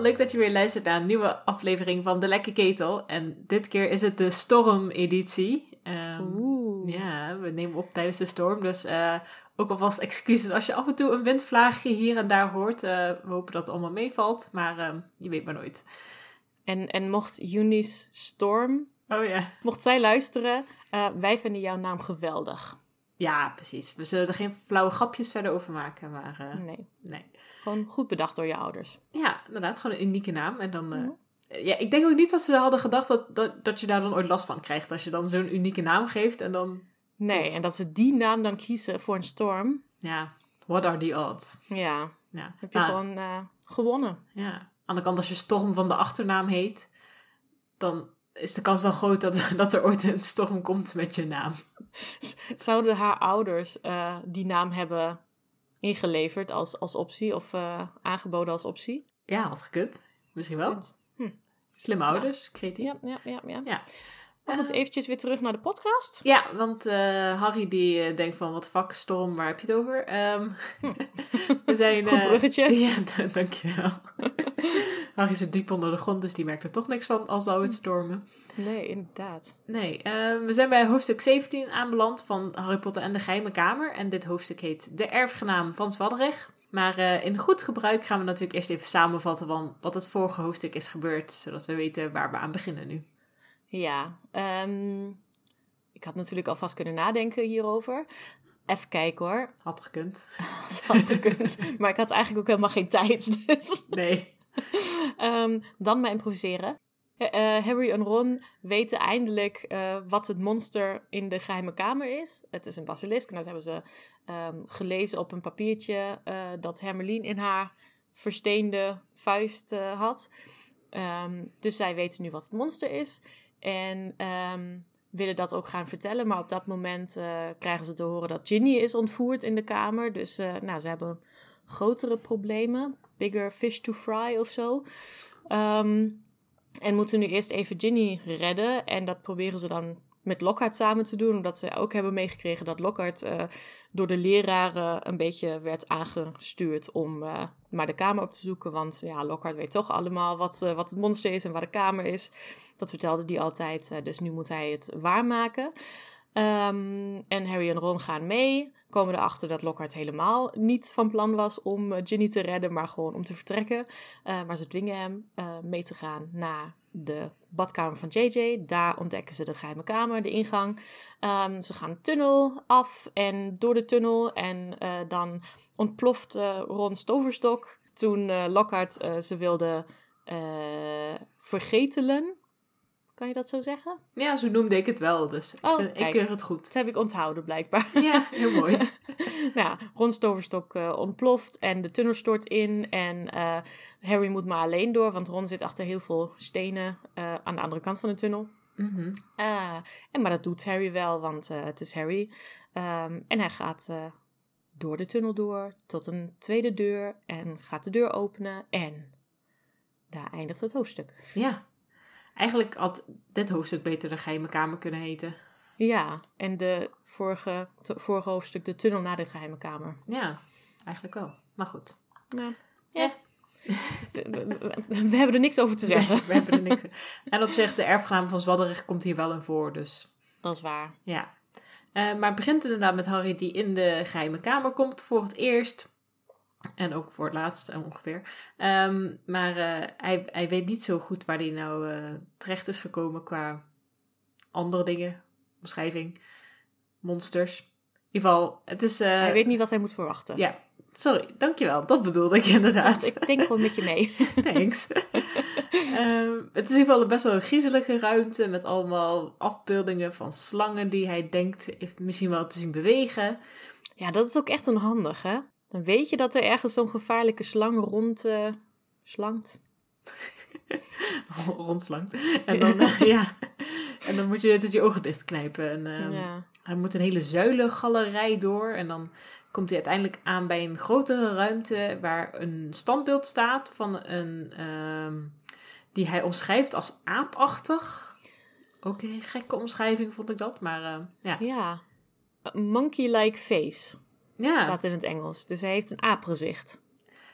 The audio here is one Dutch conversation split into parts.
Leuk dat je weer luistert naar een nieuwe aflevering van De Lekke Ketel. En dit keer is het de storm-editie. Ehm, Oeh. ja, we nemen op tijdens de storm, dus eh, ook alvast excuses als je af en toe een windvlaagje hier en daar hoort. Eh, we hopen dat het allemaal meevalt, maar ehm, je weet maar nooit. En, en mocht Eunice Storm, Oh ja. mocht zij luisteren, eh, wij vinden jouw naam geweldig. Ja, precies. We zullen er geen flauwe grapjes verder over maken, maar Nee, nee. Gewoon goed bedacht door je ouders. Ja, inderdaad, gewoon een unieke naam. En dan... eh. Ja, ik denk ook niet dat ze hadden gedacht dat, dat, dat je daar dan ooit last van krijgt. Als je dan zo'n unieke naam geeft en dan... Nee, en dat ze die naam dan kiezen voor een storm, Ja, what are the odds? ja, Ja. heb je Nou, gewoon eh, gewonnen. ja. Aan de kant, als je Storm van de achternaam heet, dan is de kans wel groot dat, dat er ooit een storm komt met je naam. Zouden haar ouders eh, die naam hebben ingeleverd als, als optie of eh, aangeboden als optie? Ja, had gekund. Misschien wel. Hm. Slimme ouders, creatief. Ja, ja, ja. ja. Ja. Maar goed, eventjes weer terug naar de podcast. Ja, want eh, Harry die eh, denkt van, wat fuck, Storm, waar heb je het over? Ehm, we zijn... Goed eh, bruggetje. Ja, d- dankjewel. Harry zit diep onder de grond, dus die merkt er toch niks van als zou het stormen. Nee, inderdaad. Nee, eh, we zijn bij hoofdstuk 17 aanbeland van Harry Potter en de Geheime Kamer. En dit hoofdstuk heet De Erfgenaam van Zwadderig. Maar eh, in goed gebruik gaan we natuurlijk eerst even samenvatten van wat het vorige hoofdstuk is gebeurd. Zodat we weten waar we aan beginnen nu. Ja, ehm, ik had natuurlijk alvast kunnen nadenken hierover. Even kijken hoor. Had gekund. Had gekund. maar ik had eigenlijk ook helemaal geen tijd. Dus Nee. Ehm, dan maar improviseren. Eh, eh, Harry en Ron weten eindelijk eh, wat het monster in de geheime kamer is. Het is een basilisk en dat hebben ze ehm, gelezen op een papiertje dat Hermeline in haar versteende vuist had. Dus zij weten nu wat het monster is en ehm, willen dat ook gaan vertellen. Maar op dat moment eh, krijgen ze te horen dat Ginny is ontvoerd in de kamer. Dus eh, nou, ze hebben grotere problemen. Bigger fish to fry of zo. Ehm, en moeten nu eerst even Ginny redden. En dat proberen ze dan met Lockhart samen te doen. Omdat ze ook hebben meegekregen dat Lockhart eh, door de leraren een beetje werd aangestuurd om eh, maar de kamer op te zoeken. Want ja, Lockhart weet toch allemaal wat, eh, wat het monster is en waar de kamer is. Dat vertelde hij altijd. dus nu moet hij het waarmaken. Ehm, en Harry en Ron gaan mee. Komen erachter dat Lockhart helemaal niet van plan was om Ginny te redden, maar gewoon om te vertrekken. Maar ze dwingen hem mee te gaan naar de badkamer van JJ. Daar ontdekken ze de geheime kamer, de ingang. Ehm, ze gaan tunnel af en door de tunnel. En eh, dan ontploft eh Ron's toverstok. Toen eh, Lockhart ze wilde vergetelen. Kan je dat zo zeggen? Ja, zo noemde ik het wel, dus ik, Oh, vind, ik keur het goed. Dat heb ik onthouden blijkbaar. Ja, heel mooi. nou ja, Ron's toverstok eh, ontploft en de tunnel stort in. En eh, Harry moet maar alleen door, want Ron zit achter heel veel stenen eh, aan de andere kant van de tunnel. Mhm. En, maar dat doet Harry wel, want het is Harry. Ehm, en hij gaat door de tunnel door tot een tweede deur en gaat de deur openen. En daar eindigt het hoofdstuk. Ja. Eigenlijk had dit hoofdstuk beter de Geheime Kamer kunnen heten. Ja, en de vorige, vorige hoofdstuk, de tunnel naar de geheime kamer. Ja, eigenlijk wel. Maar goed. Ja. Ja. We, hebben er niks over te zeggen. Nee, we hebben er niks En op zich, de erfgenaam van Zwadderig komt hier wel in voor, dus Dat is waar. ja. Eh, maar het begint inderdaad met Harry die in de geheime kamer komt voor het eerst. En ook voor het laatst eh, ongeveer. Ehm, maar eh, hij, hij weet niet zo goed waar hij nou terecht is gekomen qua andere dingen. Omschrijving. Monsters. In ieder geval, het is... eh, Hij weet niet wat hij moet verwachten. Ja, sorry, dankjewel. Dat bedoelde ik inderdaad. Ik denk gewoon met je mee. Thanks. Ehm, het is in ieder geval een best wel een griezelige ruimte met allemaal afbeeldingen van slangen die hij denkt heeft misschien wel te zien bewegen. Ja, dat is ook echt onhandig, hè? Dan weet je dat er ergens zo'n gevaarlijke slang rond eh, slangt. Rondslangt. En dan, eh, ja. en dan moet je net je ogen dichtknijpen. En, ehm, ja. Hij moet een hele zuilengalerij door. En dan komt hij uiteindelijk aan bij een grotere ruimte waar een standbeeld staat van een. ehm, die hij omschrijft als aapachtig. Ook een gekke omschrijving vond ik dat. Maar eh, ja. ja. Monkey-like face ja. staat in het Engels. Dus hij heeft een aapgezicht.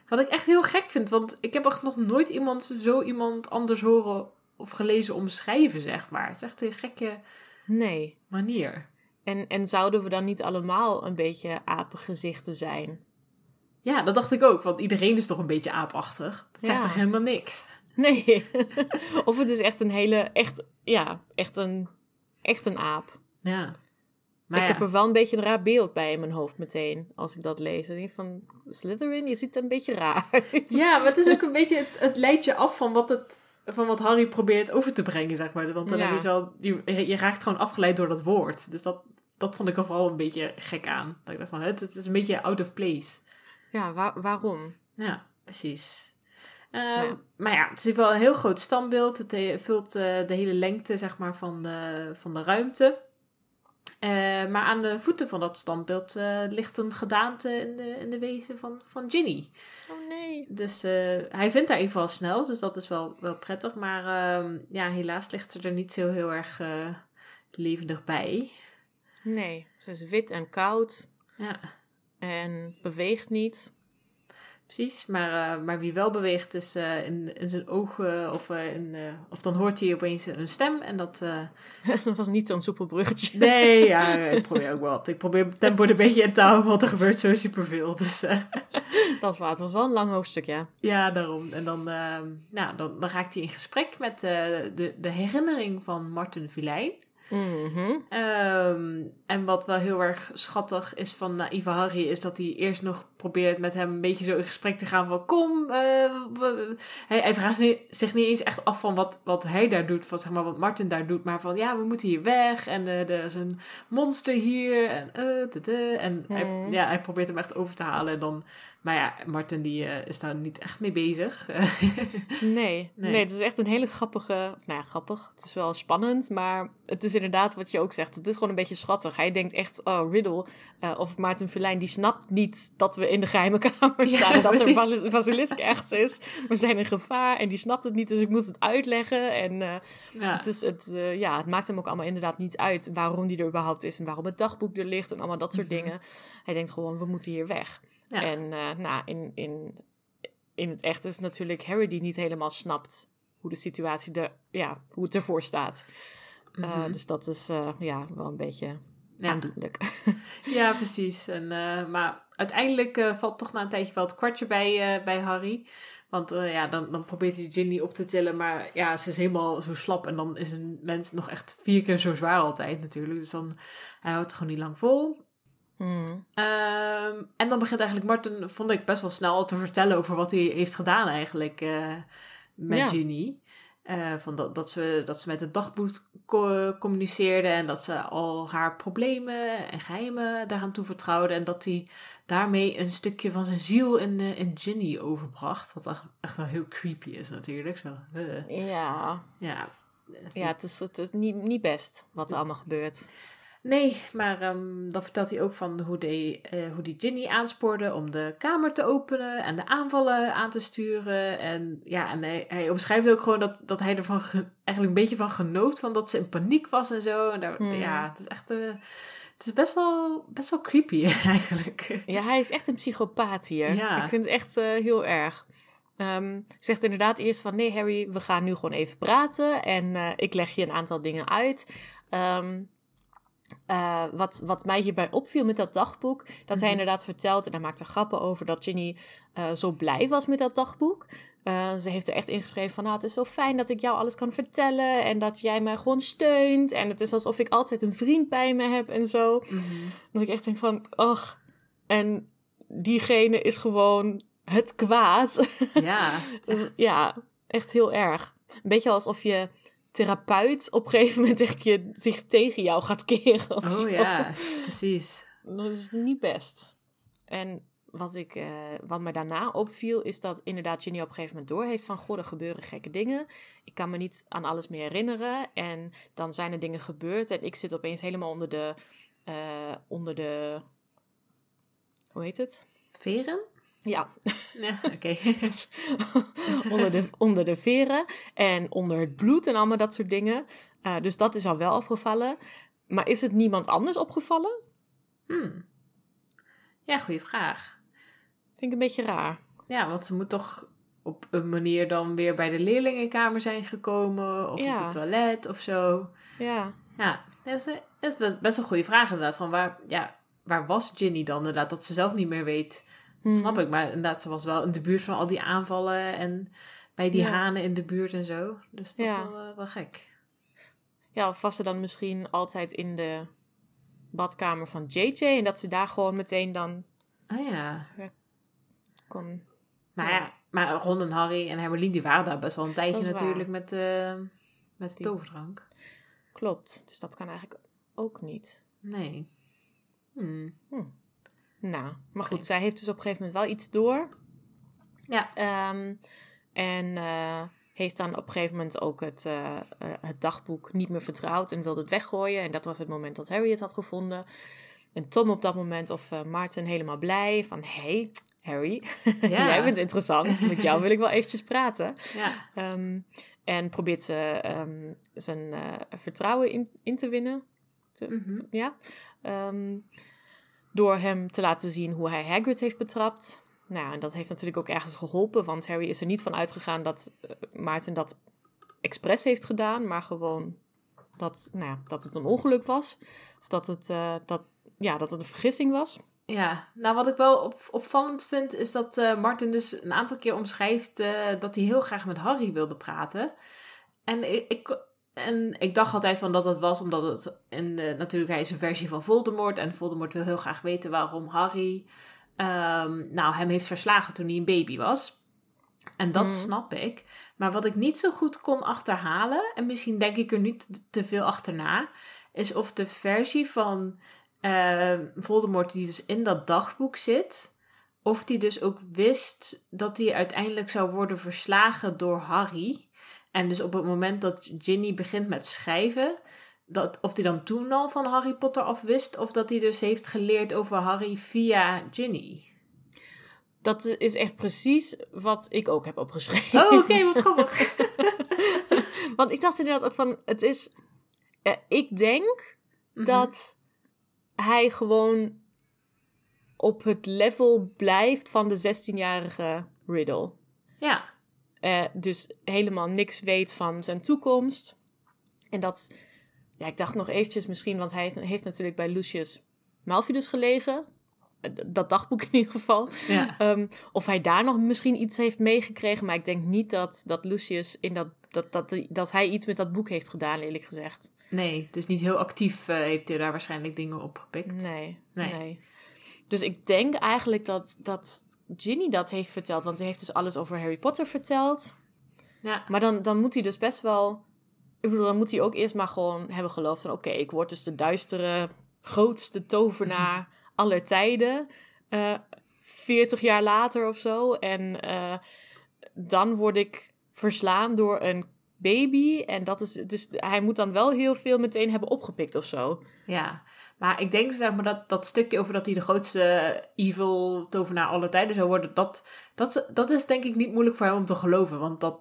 Wat ik echt heel gek vind, want ik heb echt nog nooit iemand zo iemand anders horen of gelezen omschrijven, zeg maar. Het is echt een gekke Nee. manier. En, en zouden we dan niet allemaal een beetje apengezichten zijn? Ja, dat dacht ik ook, want iedereen is toch een beetje aapachtig. Dat zegt Ja. toch helemaal niks? Nee. of het is echt een hele, echt, ja, echt een, echt een aap. Ja. Maar ik ja. heb er wel een beetje een raar beeld bij in mijn hoofd meteen, als ik dat lees. Dan denk ik van, Slytherin, je ziet er een beetje raar uit. Ja, maar het is ook een beetje, het, het leidt je af van wat, het, van wat Harry probeert over te brengen, zeg maar. Want dan Ja. heb je zo, je, je raakt gewoon afgeleid door dat woord. Dus dat, dat vond ik er vooral een beetje gek aan. Dat ik dacht van, het, het is een beetje out of place. Ja, waar- waarom? Ja, precies. Ehm, Ja. Maar ja, het is in ieder geval een heel groot standbeeld. Het vult eh, de hele lengte zeg maar, van, de, van de ruimte. Eh, maar aan de voeten van dat standbeeld eh, ligt een gedaante in de, in de wezen van, van Ginny. Oh nee. Dus eh, hij vindt haar in ieder geval snel, dus dat is wel, wel prettig. Maar ehm, ja, helaas ligt ze er niet zo heel erg levendig bij. Nee, ze is wit en koud Ja, en beweegt niet. Precies. Maar, eh, maar wie wel beweegt is eh, in, in zijn ogen of, eh, in, eh, of dan hoort hij opeens een stem en dat... dat was niet zo'n soepel bruggetje. Nee, ja, ik probeer ook wel. wat. Ik probeer het tempo een beetje in te houden, want er gebeurt zo superveel. Dus Dat is waar, het was wel een lang hoofdstuk, ja. ja, daarom. En dan, ehm, nou, dan, dan raakt hij in gesprek met de, de herinnering van Martin Vilijn. Mhm. Ehm, en wat wel heel erg schattig is van naïeve Harry, is dat hij eerst nog probeert met hem een beetje zo in gesprek te gaan van kom. eh, hij, hij vraagt zich niet eens echt af van wat, wat hij daar doet, van, zeg maar, wat Martin daar doet, maar van ja, we moeten hier weg en eh, er is een monster hier en eh. En hij, Hmm. ja, hij probeert hem echt over te halen en dan, maar ja, Martin die eh, is daar niet echt mee bezig. Nee, nee. Nee. het is echt een hele grappige... Nou ja, grappig. Het is wel spannend, maar het is inderdaad wat je ook zegt. Het is gewoon een beetje schattig. Hij denkt echt, oh, Riddle eh, of Maarten Verlijn, die snapt niet dat we in de geheime kamer staan. en dat er precies. bas- basilisk ergens is. We zijn in gevaar en die snapt het niet, dus ik moet het uitleggen. En eh, ja. het, is, het, ja, het maakt hem ook allemaal inderdaad niet uit waarom die er überhaupt is. En waarom het dagboek er ligt en allemaal dat soort Mhm. dingen. Hij denkt gewoon, we moeten hier weg. Ja. En eh, nou, in, in, in het echt is natuurlijk Harry die niet helemaal snapt hoe de situatie er, ja, hoe het ervoor staat. Eh, Mhm. dus dat is eh, ja, wel een beetje Ja. aandoenlijk. Ja, precies. En, maar uiteindelijk valt toch na een tijdje wel het kwartje bij, bij Harry. Want ja, dan, dan probeert hij Ginny op te tillen, maar ja, ze is helemaal zo slap. En dan is een mens nog echt vier keer zo zwaar altijd natuurlijk. Dus dan, hij houdt het gewoon niet lang vol. Ehm, en dan begint eigenlijk Martin, vond ik best wel snel te vertellen over wat hij heeft gedaan eigenlijk eh, met Ja. Ginny. Eh, van dat, dat, ze, dat ze met het dagboek co- communiceerde en dat ze al haar problemen en geheimen daaraan toevertrouwde. En dat hij daarmee een stukje van zijn ziel in, eh, in Ginny overbracht. Wat echt, echt wel heel creepy is natuurlijk. Zo, Ja, ja. ja het is, het is niet, niet best wat er allemaal gebeurt. Nee, maar ehm, dan vertelt hij ook van hoe die, eh, hoe die Ginny aanspoorde om de kamer te openen en de aanvallen aan te sturen. En ja, en hij, hij omschrijft ook gewoon dat, dat hij ervan ge- eigenlijk een beetje van genoot, van dat ze in paniek was en zo. En daar, Hmm. ja, het is echt, eh, het is best wel, best wel creepy eigenlijk. Ja, hij is echt een psychopaat hier. Ja. Ik vind het echt eh, heel erg. Ehm, zegt inderdaad eerst van... Nee, Harry, we gaan nu gewoon even praten. En ik leg je een aantal dingen uit. Ehm, eh, wat, wat mij hierbij opviel met dat dagboek... dat hij Mhm. inderdaad vertelt... en hij maakt er grappen over... dat Ginny eh, zo blij was met dat dagboek. Eh, ze heeft er echt ingeschreven van... Nou, het is zo fijn dat ik jou alles kan vertellen... en dat jij mij gewoon steunt. En het is alsof ik altijd een vriend bij me heb en zo. Dat ik echt denk van, ach. En diegene is gewoon het kwaad. Ja, Dus ja, echt heel erg. Een beetje alsof je therapeut op een gegeven moment echt je, zich tegen jou gaat keren. Of zo. oh ja, precies. Dat is niet best. En wat, ik, eh, wat me daarna opviel, is dat inderdaad Ginny op een gegeven moment doorheeft van... Goh, er gebeuren gekke dingen. Ik kan me niet aan alles meer herinneren. En dan zijn er dingen gebeurd en ik zit opeens helemaal onder de... eh, onder de... Hoe heet het? Veren? Ja, Ja, oké. onder, de, onder de veren en onder het bloed en allemaal dat soort dingen. Eh, dus dat is al wel opgevallen. Maar is het niemand anders opgevallen? Hmm. Ja, goede vraag. Vind ik een beetje raar. ja, want ze moet toch op een manier dan weer bij de leerlingenkamer zijn gekomen. Of Ja. op het toilet of zo. Ja, Ja, dat is, dat is wel- best een goede vraag inderdaad. Van waar, ja, waar was Ginny dan inderdaad? Dat ze zelf niet meer weet. Dat Mhm. snap ik. Maar inderdaad, ze was wel in de buurt van al die aanvallen. En bij die Ja. hanen in de buurt en zo. Dus dat Ja. is wel, eh, wel gek. Ja, of was ze dan misschien altijd in de badkamer van JJ en dat ze daar gewoon meteen dan Ah ja. kon. Maar Ja. ja, maar Ron en Harry en Hermeline, die waren daar best wel een tijdje waar. natuurlijk met, eh, met de Die- toverdrank. Klopt, dus dat kan eigenlijk ook niet. Nee. Hmm. Nou, maar goed, zij heeft dus op een gegeven moment wel iets door. Ja. Ehm, en eh, heeft dan op een gegeven moment ook het, eh, eh, het dagboek niet meer vertrouwd en wilde het weggooien. En dat was het moment dat Harry het had gevonden. En Tom op dat moment, of Maarten, helemaal blij van... hey, Harry, Ja. jij bent interessant. Met jou wil ik wel eventjes praten. Ja. Ehm, en probeert ze ehm, zijn vertrouwen in, in te winnen. Te- Mhm. Ja. Door hem te laten zien hoe hij Hagrid heeft betrapt. Nou, en dat heeft natuurlijk ook ergens geholpen, want Harry is er niet van uitgegaan dat eh, Maarten dat expres heeft gedaan, maar gewoon dat, nou ja, dat het een ongeluk was. Of dat het, eh, dat, ja, dat het een vergissing was. Ja, nou wat ik wel op, opvallend vind is dat eh, Martin dus een aantal keer omschrijft dat hij heel graag met Harry wilde praten. En ik, ik, en ik dacht altijd van dat dat was omdat het in, de- natuurlijk hij is een versie van Voldemort en Voldemort wil heel graag weten waarom Harry ehm, nou, hem heeft verslagen toen hij een baby was. En dat Mhm. snap ik. Maar wat ik niet zo goed kon achterhalen, en misschien denk ik er niet te veel achterna, is of de versie van eh, Voldemort die dus in dat dagboek zit, of die dus ook wist dat hij uiteindelijk zou worden verslagen door Harry. En dus op het moment dat Ginny begint met schrijven, dat, of hij dan toen al van Harry Potter af wist, of dat hij dus heeft geleerd over Harry via Ginny. Dat is echt precies wat ik ook heb opgeschreven. Oh, oké, wat grappig. Want ik dacht inderdaad ook van, het is... eh, ik denk Mhm. dat hij gewoon op het level blijft van de 16-jarige Riddle. Ja, Eh, dus helemaal niks weet van zijn toekomst. En dat, ja, ik dacht nog eventjes misschien, want hij heeft, heeft natuurlijk bij Lucius Malfidus gelegen. Eh, Dat dagboek in ieder geval. ja. Ehm, of hij daar nog misschien iets heeft meegekregen. Maar ik denk niet dat, dat Lucius in dat, dat, dat, dat hij iets met dat boek heeft gedaan, eerlijk gezegd. Nee, dus niet heel actief eh, heeft hij daar waarschijnlijk dingen opgepikt. Nee, Nee. nee. Dus ik denk eigenlijk dat, dat Ginny dat heeft verteld. Want hij heeft dus alles over Harry Potter verteld. Ja, Maar dan, dan moet hij dus best wel... Ik bedoel, dan moet hij ook eerst maar gewoon hebben geloofd van... Oké, ik word dus de duistere, grootste tovenaar aller tijden. Eh 40 jaar later of zo. En eh, dan word ik verslaan door een baby. En dat is... Dus hij moet dan wel heel veel meteen hebben opgepikt of zo. ja. Maar ik denk zeg maar dat, dat stukje over dat hij de grootste evil tovenaar aller tijden zou worden, dat, dat, dat is denk ik niet moeilijk voor hem om te geloven. Want dat,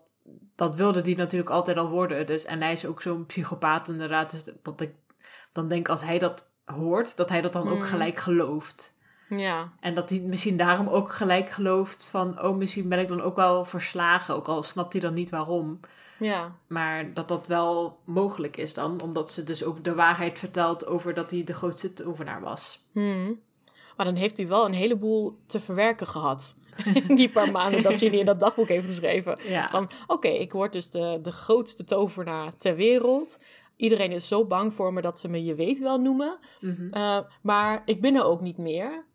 dat wilde hij natuurlijk altijd al worden. Dus, en hij is ook zo'n psychopaat inderdaad. Dus dat ik dan denk als hij dat hoort, dat hij dat dan ook Mm. gelijk gelooft. Ja, En dat hij misschien daarom ook gelijk gelooft van, oh misschien ben ik dan ook wel verslagen. Ook al snapt hij dan niet waarom. Ja. Maar dat dat wel mogelijk is dan, omdat ze dus ook de waarheid vertelt over dat hij de grootste tovenaar was. Hmm. Maar dan heeft hij wel een heleboel te verwerken gehad. Die paar maanden dat Ginny in dat dagboek heeft geschreven. Ja, Van, oké, ik word dus de, de grootste tovenaar ter wereld. Iedereen is zo bang voor me dat ze me je weet wel noemen. Mhm. Eh, maar ik ben er ook niet meer.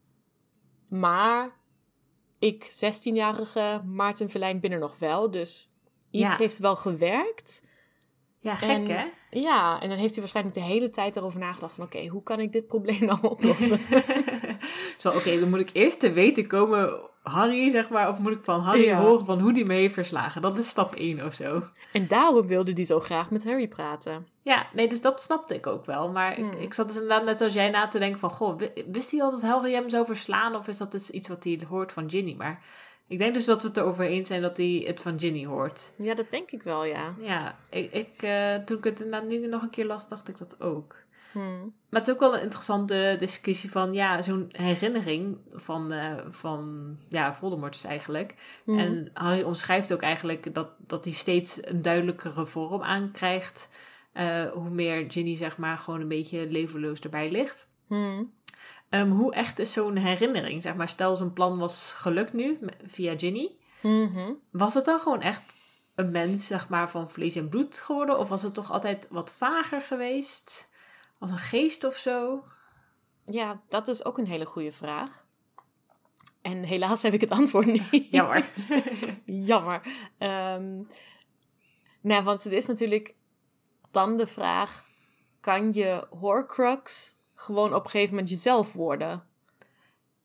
Maar ik, 16-jarige Maarten Verlijn, ben er nog wel. Dus iets Ja. heeft wel gewerkt. ja gek en- hè? Ja, en dan heeft hij waarschijnlijk de hele tijd erover nagedacht van... oké, hoe kan ik dit probleem nou oplossen? Zo, oké, dan moet ik eerst te weten komen, Harry zeg maar, of moet ik van Harry Ja. horen van hoe die me heeft verslagen. Dat is stap 1 of zo. en daarom wilde hij zo graag met Harry praten. Ja, nee, dus dat snapte ik ook wel. Maar ik, Hmm. ik zat dus inderdaad net als jij na te denken van... Goh, wi- wist hij al dat Harry hem zou verslaan? Of is dat dus iets wat hij hoort van Ginny? Maar ik denk dus dat we het erover eens zijn dat hij het van Ginny hoort. Ja, dat denk ik wel, ja. Ja, ik, ik, eh, toen ik het inderdaad nu nog een keer las, dacht ik dat ook. Hmm. Maar het is ook wel een interessante discussie van, ja, zo'n herinnering van, eh, van ja, Voldemort dus eigenlijk. Hmm. En Harry omschrijft ook eigenlijk dat, dat hij steeds een duidelijkere vorm aankrijgt. eh, hoe meer Ginny, zeg maar, gewoon een beetje levenloos erbij ligt. Hmm. Ehm, hoe echt is zo'n herinnering? Zeg maar, stel zijn plan was gelukt nu, via Ginny. Mhm. Was het dan gewoon echt een mens, zeg maar, van vlees en bloed geworden? Of was het toch altijd wat vager geweest? Als een geest of zo? Ja, dat is ook een hele goede vraag. En helaas heb ik het antwoord niet. Jammer. Jammer. Ehm nou, want het is natuurlijk dan de vraag: kan je Horcrux gewoon op een gegeven moment jezelf worden?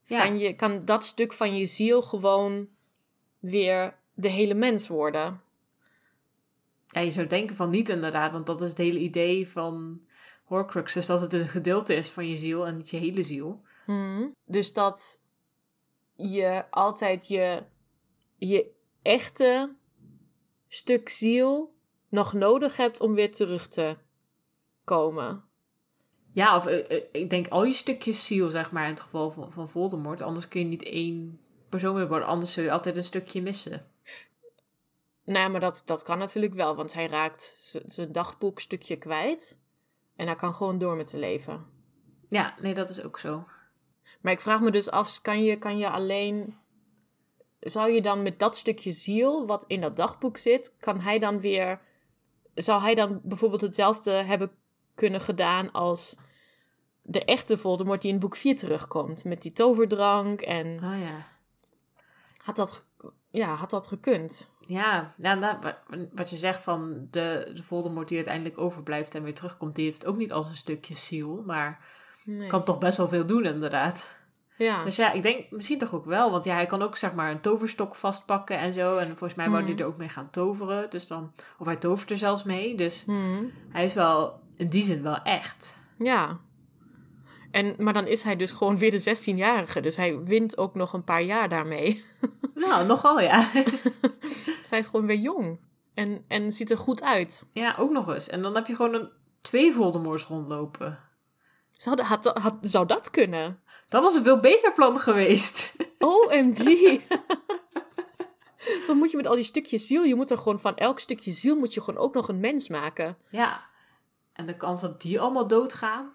Ja. Kan, je, kan dat stuk van je ziel gewoon weer de hele mens worden? Ja, je zou denken van niet inderdaad, want dat is het hele idee van Horcruxes, dat het een gedeelte is van je ziel en niet je hele ziel. Hmm. Dus dat je altijd je, je echte stuk ziel nog nodig hebt om weer terug te komen. Ja, of eh, eh, ik denk al je stukjes ziel, zeg maar, in het geval van, van Voldemort. Anders kun je niet één persoon meer worden, anders zul je altijd een stukje missen. Nou, maar dat, dat kan natuurlijk wel, want hij raakt zijn dagboekstukje kwijt. En hij kan gewoon door met zijn leven. Ja, nee, dat is ook zo. Maar ik vraag me dus af, kan je, kan je alleen... Zou je dan met dat stukje ziel, wat in dat dagboek zit, kan hij dan weer... Zou hij dan bijvoorbeeld hetzelfde hebben kunnen gedaan als de echte Voldemort die in boek 4 terugkomt? Met die toverdrank en... Ah ja. Had dat, ja, had dat gekund? Ja, ja nou, wat, wat je zegt van de, de Voldemort die uiteindelijk overblijft en weer terugkomt, die heeft ook niet als een stukje ziel, maar Nee. kan toch best wel veel doen inderdaad. Ja. Dus ja, ik denk misschien toch ook wel, want ja, hij kan ook zeg maar een toverstok vastpakken en zo. En volgens mij wou hij Mhm. er ook mee gaan toveren, dus dan, of hij tovert er zelfs mee, dus Hmm. hij is wel in die zin wel echt. Ja. En, maar dan is hij dus gewoon weer de 16-jarige. Dus hij wint ook nog een paar jaar daarmee. Nou, nogal ja. Hij is gewoon weer jong. En, en ziet er goed uit. ja, ook nog eens. En dan heb je gewoon een, twee Voldemorts rondlopen. Zou, dat- had, had, zou dat kunnen? Dat was een veel beter plan geweest. OMG! Zo moet je met al die stukjes ziel, je moet er gewoon van elk stukje ziel moet je gewoon ook nog een mens maken. Ja. En de kans dat die allemaal doodgaan,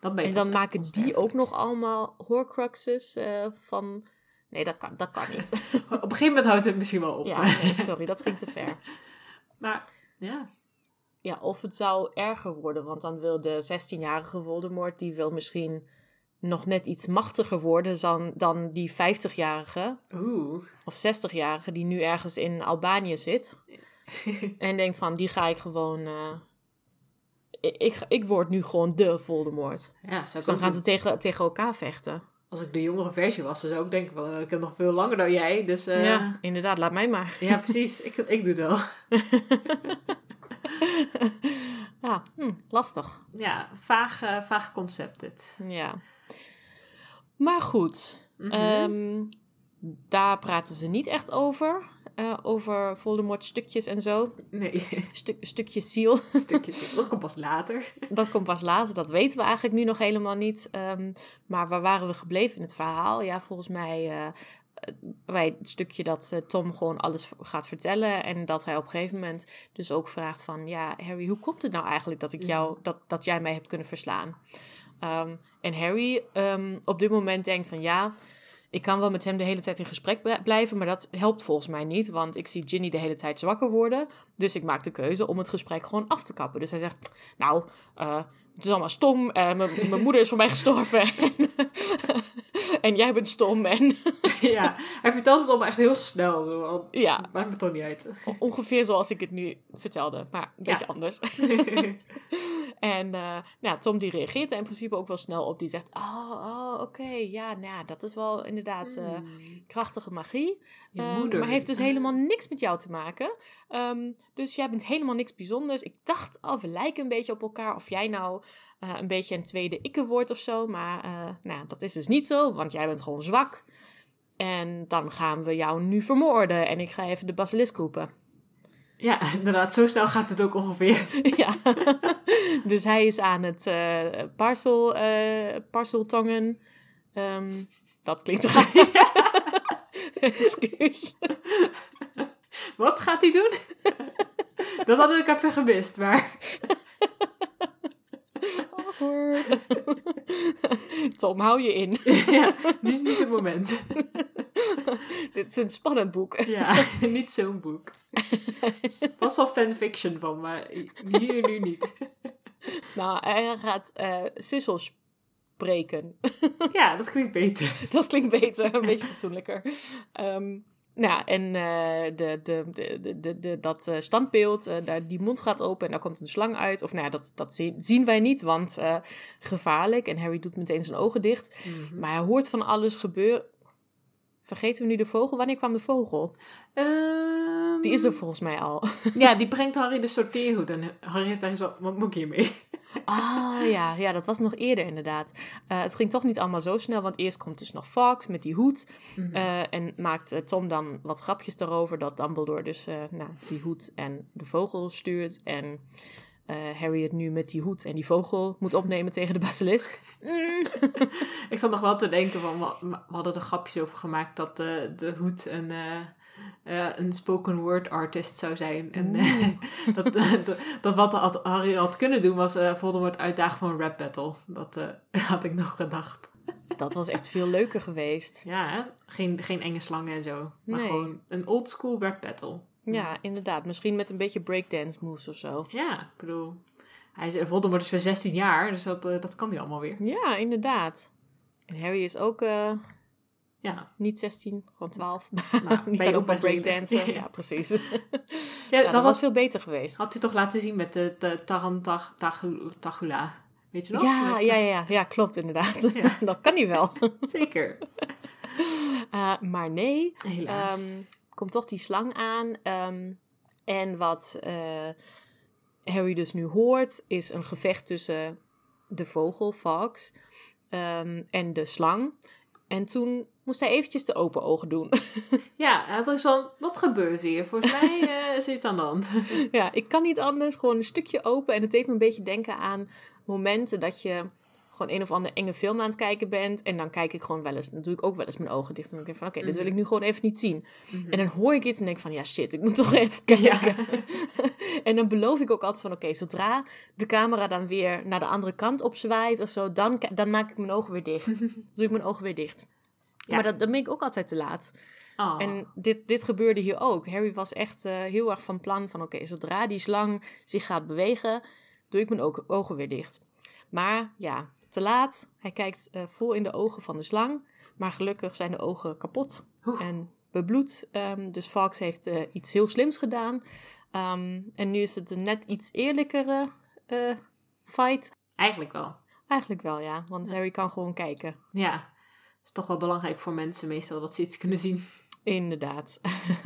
dan ben je En dan maken die ook nog allemaal horcruxes eh, van... Nee, dat kan, dat kan niet. Op een gegeven moment houdt het misschien wel op. ja, nee, sorry, dat ging te ver. Maar ja, Ja, of het zou erger worden, want dan wil de 16-jarige Voldemort, die wil misschien nog net iets machtiger worden dan, dan die 50-jarige oeh. of 60-jarige die nu ergens in Albanië zit. en denkt van, die ga ik gewoon... eh, ik, ik, word nu gewoon de Voldemort. Ja, Dus dan gaan ze tegen, tegen elkaar vechten. Als ik de jongere versie was, dan zou ik denken eh, ik heb nog veel langer dan jij, dus eh, Ja, ja. inderdaad, laat mij maar. precies. Ik, ik doe het wel. ja, hm, lastig. Ja, vaag, eh, vaag concept dit. Ja. Maar goed, Mhm. Ehm, daar praten ze niet echt over. Eh, over Voldemort stukjes en zo. nee, Stu stukjes ziel. stukjes. Dat komt pas later. dat komt pas later. Dat weten we eigenlijk nu nog helemaal niet. Ehm, maar waar waren we gebleven in het verhaal? Ja, volgens mij eh, bij het stukje dat eh, Tom gewoon alles gaat vertellen. En dat hij op een gegeven moment dus ook vraagt van... Ja, Harry, hoe komt het nou eigenlijk dat, ik jou, dat, dat jij mij hebt kunnen verslaan? Ehm, en Harry ehm, op dit moment denkt van ja... Ik kan wel met hem de hele tijd in gesprek bl- blijven, maar dat helpt volgens mij niet, want ik zie Ginny de hele tijd zwakker worden. Dus ik maak de keuze om het gesprek gewoon af te kappen. Dus hij zegt, nou, eh, het is allemaal stom. eh, mijn moeder is voor mij gestorven. En, en jij bent stom. En ja, hij vertelt het allemaal echt heel snel. Zo, al, ja, maakt me toch niet uit. ongeveer zoals ik het nu vertelde, maar een Ja. beetje anders. En eh, nou, Tom die reageert er in principe ook wel snel op. Die zegt, oh, oh oké, ja, nou, dat is wel inderdaad eh, krachtige magie. Je Ehm, moeder. maar heeft dus helemaal niks met jou te maken. Ehm, dus jij bent helemaal niks bijzonders. Ik dacht, oh, we lijken een beetje op elkaar. Of jij nou eh, een beetje een tweede ikke wordt of zo. Maar eh, nou, dat is dus niet zo, want jij bent gewoon zwak. En dan gaan we jou nu vermoorden. En ik ga even de basilisk roepen. Ja, inderdaad, zo snel gaat het ook ongeveer. ja. dus hij is aan het uh, parcel, parceltongen. Um, dat klinkt raar. Excuus. Wat gaat hij doen? dat had ik even gemist, maar... Tom, hou je in. ja, nu is niet het moment. Dit is een spannend boek. ja, niet zo'n boek. Er was wel fanfiction van, maar hier nu niet. Nou, hij gaat uh, Sussel spreken. ja, dat klinkt beter. Dat klinkt beter, een beetje fatsoenlijker. Um, nou, en uh, de, de, de, de, de, dat uh, standbeeld, uh, daar, die mond gaat open en daar komt een slang uit. Of nou ja, dat, dat zien wij niet, want gevaarlijk. En Harry doet meteen zijn ogen dicht. Mm -hmm. Maar hij hoort van alles gebeuren. Vergeten we nu de vogel? Wanneer kwam de vogel? Um... Die is er volgens mij al. ja, die brengt Harry de sorteerhoed. En Harry heeft daar zo, wat moet ik hiermee? Ah ja, ja, dat was nog eerder inderdaad. Uh, het ging toch niet allemaal zo snel, want eerst komt dus nog Fox met die hoed. Mm -hmm. uh, en maakt uh, Tom dan wat grapjes daarover dat Dumbledore dus nou, die hoed en de vogel stuurt. En Harry het nu met die hoed en die vogel moet opnemen tegen de basilisk. Mm. Ik zat nog wel te denken, van, we hadden er grapjes over gemaakt dat de hoed een... Uh, een spoken word artist zou zijn. En uh, dat, uh, dat wat Harry had kunnen doen was uh, Voldemort uitdagen voor een rap battle. Dat had ik nog gedacht. Dat was echt veel leuker geweest. Ja? Geen, geen enge slangen en zo. Maar nee. gewoon een old school rap battle. Ja, inderdaad. Misschien met een beetje breakdance moves of zo. Ja, ik bedoel... Hij is, Voldemort is voor 16 jaar, dus dat, dat kan hij allemaal weer. Ja, inderdaad. En Harry is ook... Ja. Niet 16, gewoon 12. Nou, ben je ook breakdansen. beter. ja, precies. Ja, ja, dat, was, was veel beter geweest. had u toch laten zien met de, de Tarantagula. Weet je nog? Ja, ja, ja, ja, klopt inderdaad. dat kan hij wel. Zeker. Eh, maar nee, Helaas. ehm, komt toch die slang aan. ehm, en wat eh, Harry dus nu hoort, is een gevecht tussen de vogel, Fox, ehm, en de slang. En toen moest hij eventjes de open ogen doen. ja, hij zo, wat gebeurt hier? Volgens mij eh zit het aan de hand. ja, ik kan niet anders. Gewoon een stukje open. En het deed me een beetje denken aan momenten dat je gewoon een of andere enge film aan het kijken bent. En dan kijk ik gewoon wel eens, dan doe ik ook wel eens mijn ogen dicht. En dan denk ik van, oké, dit wil ik nu gewoon even niet zien. En dan hoor ik iets en denk van, ja shit, ik moet toch even kijken. Ja. en dan beloof ik ook altijd van, oké, zodra de camera dan weer naar de andere kant opzwaait of zo, dan, dan maak ik mijn ogen weer dicht. doe ik mijn ogen weer dicht. Ja. Maar dat, dan ben ik ook altijd te laat. Oh. En dit, dit gebeurde hier ook. Harry was echt eh, heel erg van plan van... oké, zodra die slang zich gaat bewegen... doe ik mijn ogen, weer dicht. Maar ja, te laat. Hij kijkt eh, vol in de ogen van de slang. Maar gelukkig zijn de ogen kapot Oeh. en bebloed. Ehm, dus Fox heeft eh, iets heel slims gedaan. Ehm, en nu is het een net iets eerlijkere fight. Eigenlijk wel. Eigenlijk wel, ja. Want Harry kan gewoon kijken. Ja. Is toch wel belangrijk voor mensen meestal dat ze iets kunnen zien. Inderdaad.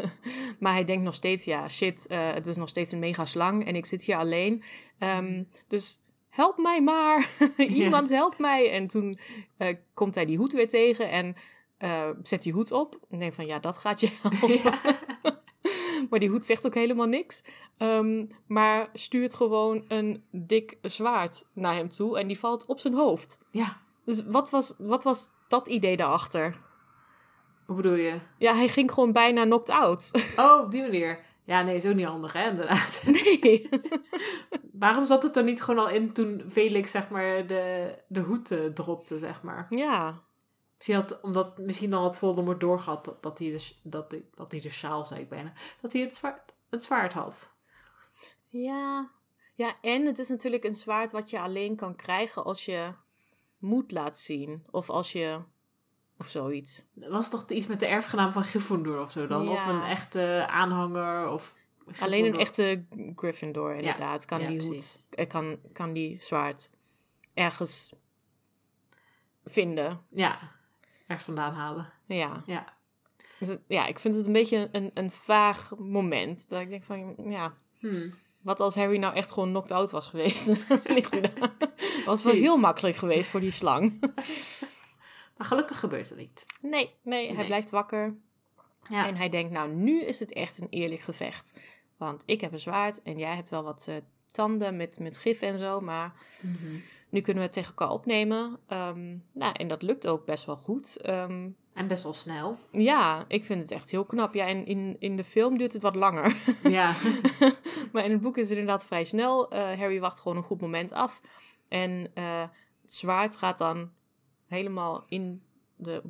maar hij denkt nog steeds, ja, shit, eh, het is nog steeds een mega slang en ik zit hier alleen. Ehm, dus help mij maar. Iemand help mij. En toen eh, komt hij die hoed weer tegen en eh, zet die hoed op. En denkt van, ja, dat gaat je helpen. ja. Maar die hoed zegt ook helemaal niks. Ehm, maar stuurt gewoon een dik zwaard naar hem toe en die valt op zijn hoofd. ja. Dus wat was, wat was dat idee daarachter? Hoe bedoel je? Ja, hij ging gewoon bijna knocked out. Oh, op die manier. Ja, nee, zo niet handig, hè, inderdaad. Nee. Waarom zat het er niet gewoon al in toen Felix, zeg maar, de, de hoed eh, dropte, zeg maar? Ja. Misschien had, omdat misschien al had Voldemort doorgehad dat, dat, hij de, dat, hij- dat hij de sjaal, zei ik bijna, dat hij het zwaard, het zwaard had. Ja. Ja, en het is natuurlijk een zwaard wat je alleen kan krijgen als je moed laat zien. Of als je... Of zoiets. Dat was toch iets met de erfgenaam van Gryffindor of zo dan? Of een echte aanhanger of... Alleen een echte Gryffindor, inderdaad. kan ja, die precies. hoed... eh, Kan, kan die zwaard ergens vinden. Ja, ergens vandaan halen. Ja. Ja. Dus het- ja, ik vind het een beetje een, een vaag moment. Dat ik denk van, ja... Hmm. Wat als Harry nou echt gewoon knocked out was geweest? Ligt hij daar? was wel heel makkelijk geweest voor die slang. Maar gelukkig gebeurt het niet. Nee, nee, hij blijft wakker. Ja. En hij denkt, nou, nu is het echt een eerlijk gevecht. Want ik heb een zwaard en jij hebt wel wat eh, tanden met, met gif en zo. Maar nu kunnen we het tegen elkaar opnemen. Ehm, nou, en dat lukt ook best wel goed. Ehm, En best wel snel. ja, ik vind het echt heel knap. Ja, en in, in de film duurt het wat langer. Ja. maar in het boek is het inderdaad vrij snel. Eh, Harry wacht gewoon een goed moment af. En eh, het zwaard gaat dan helemaal in de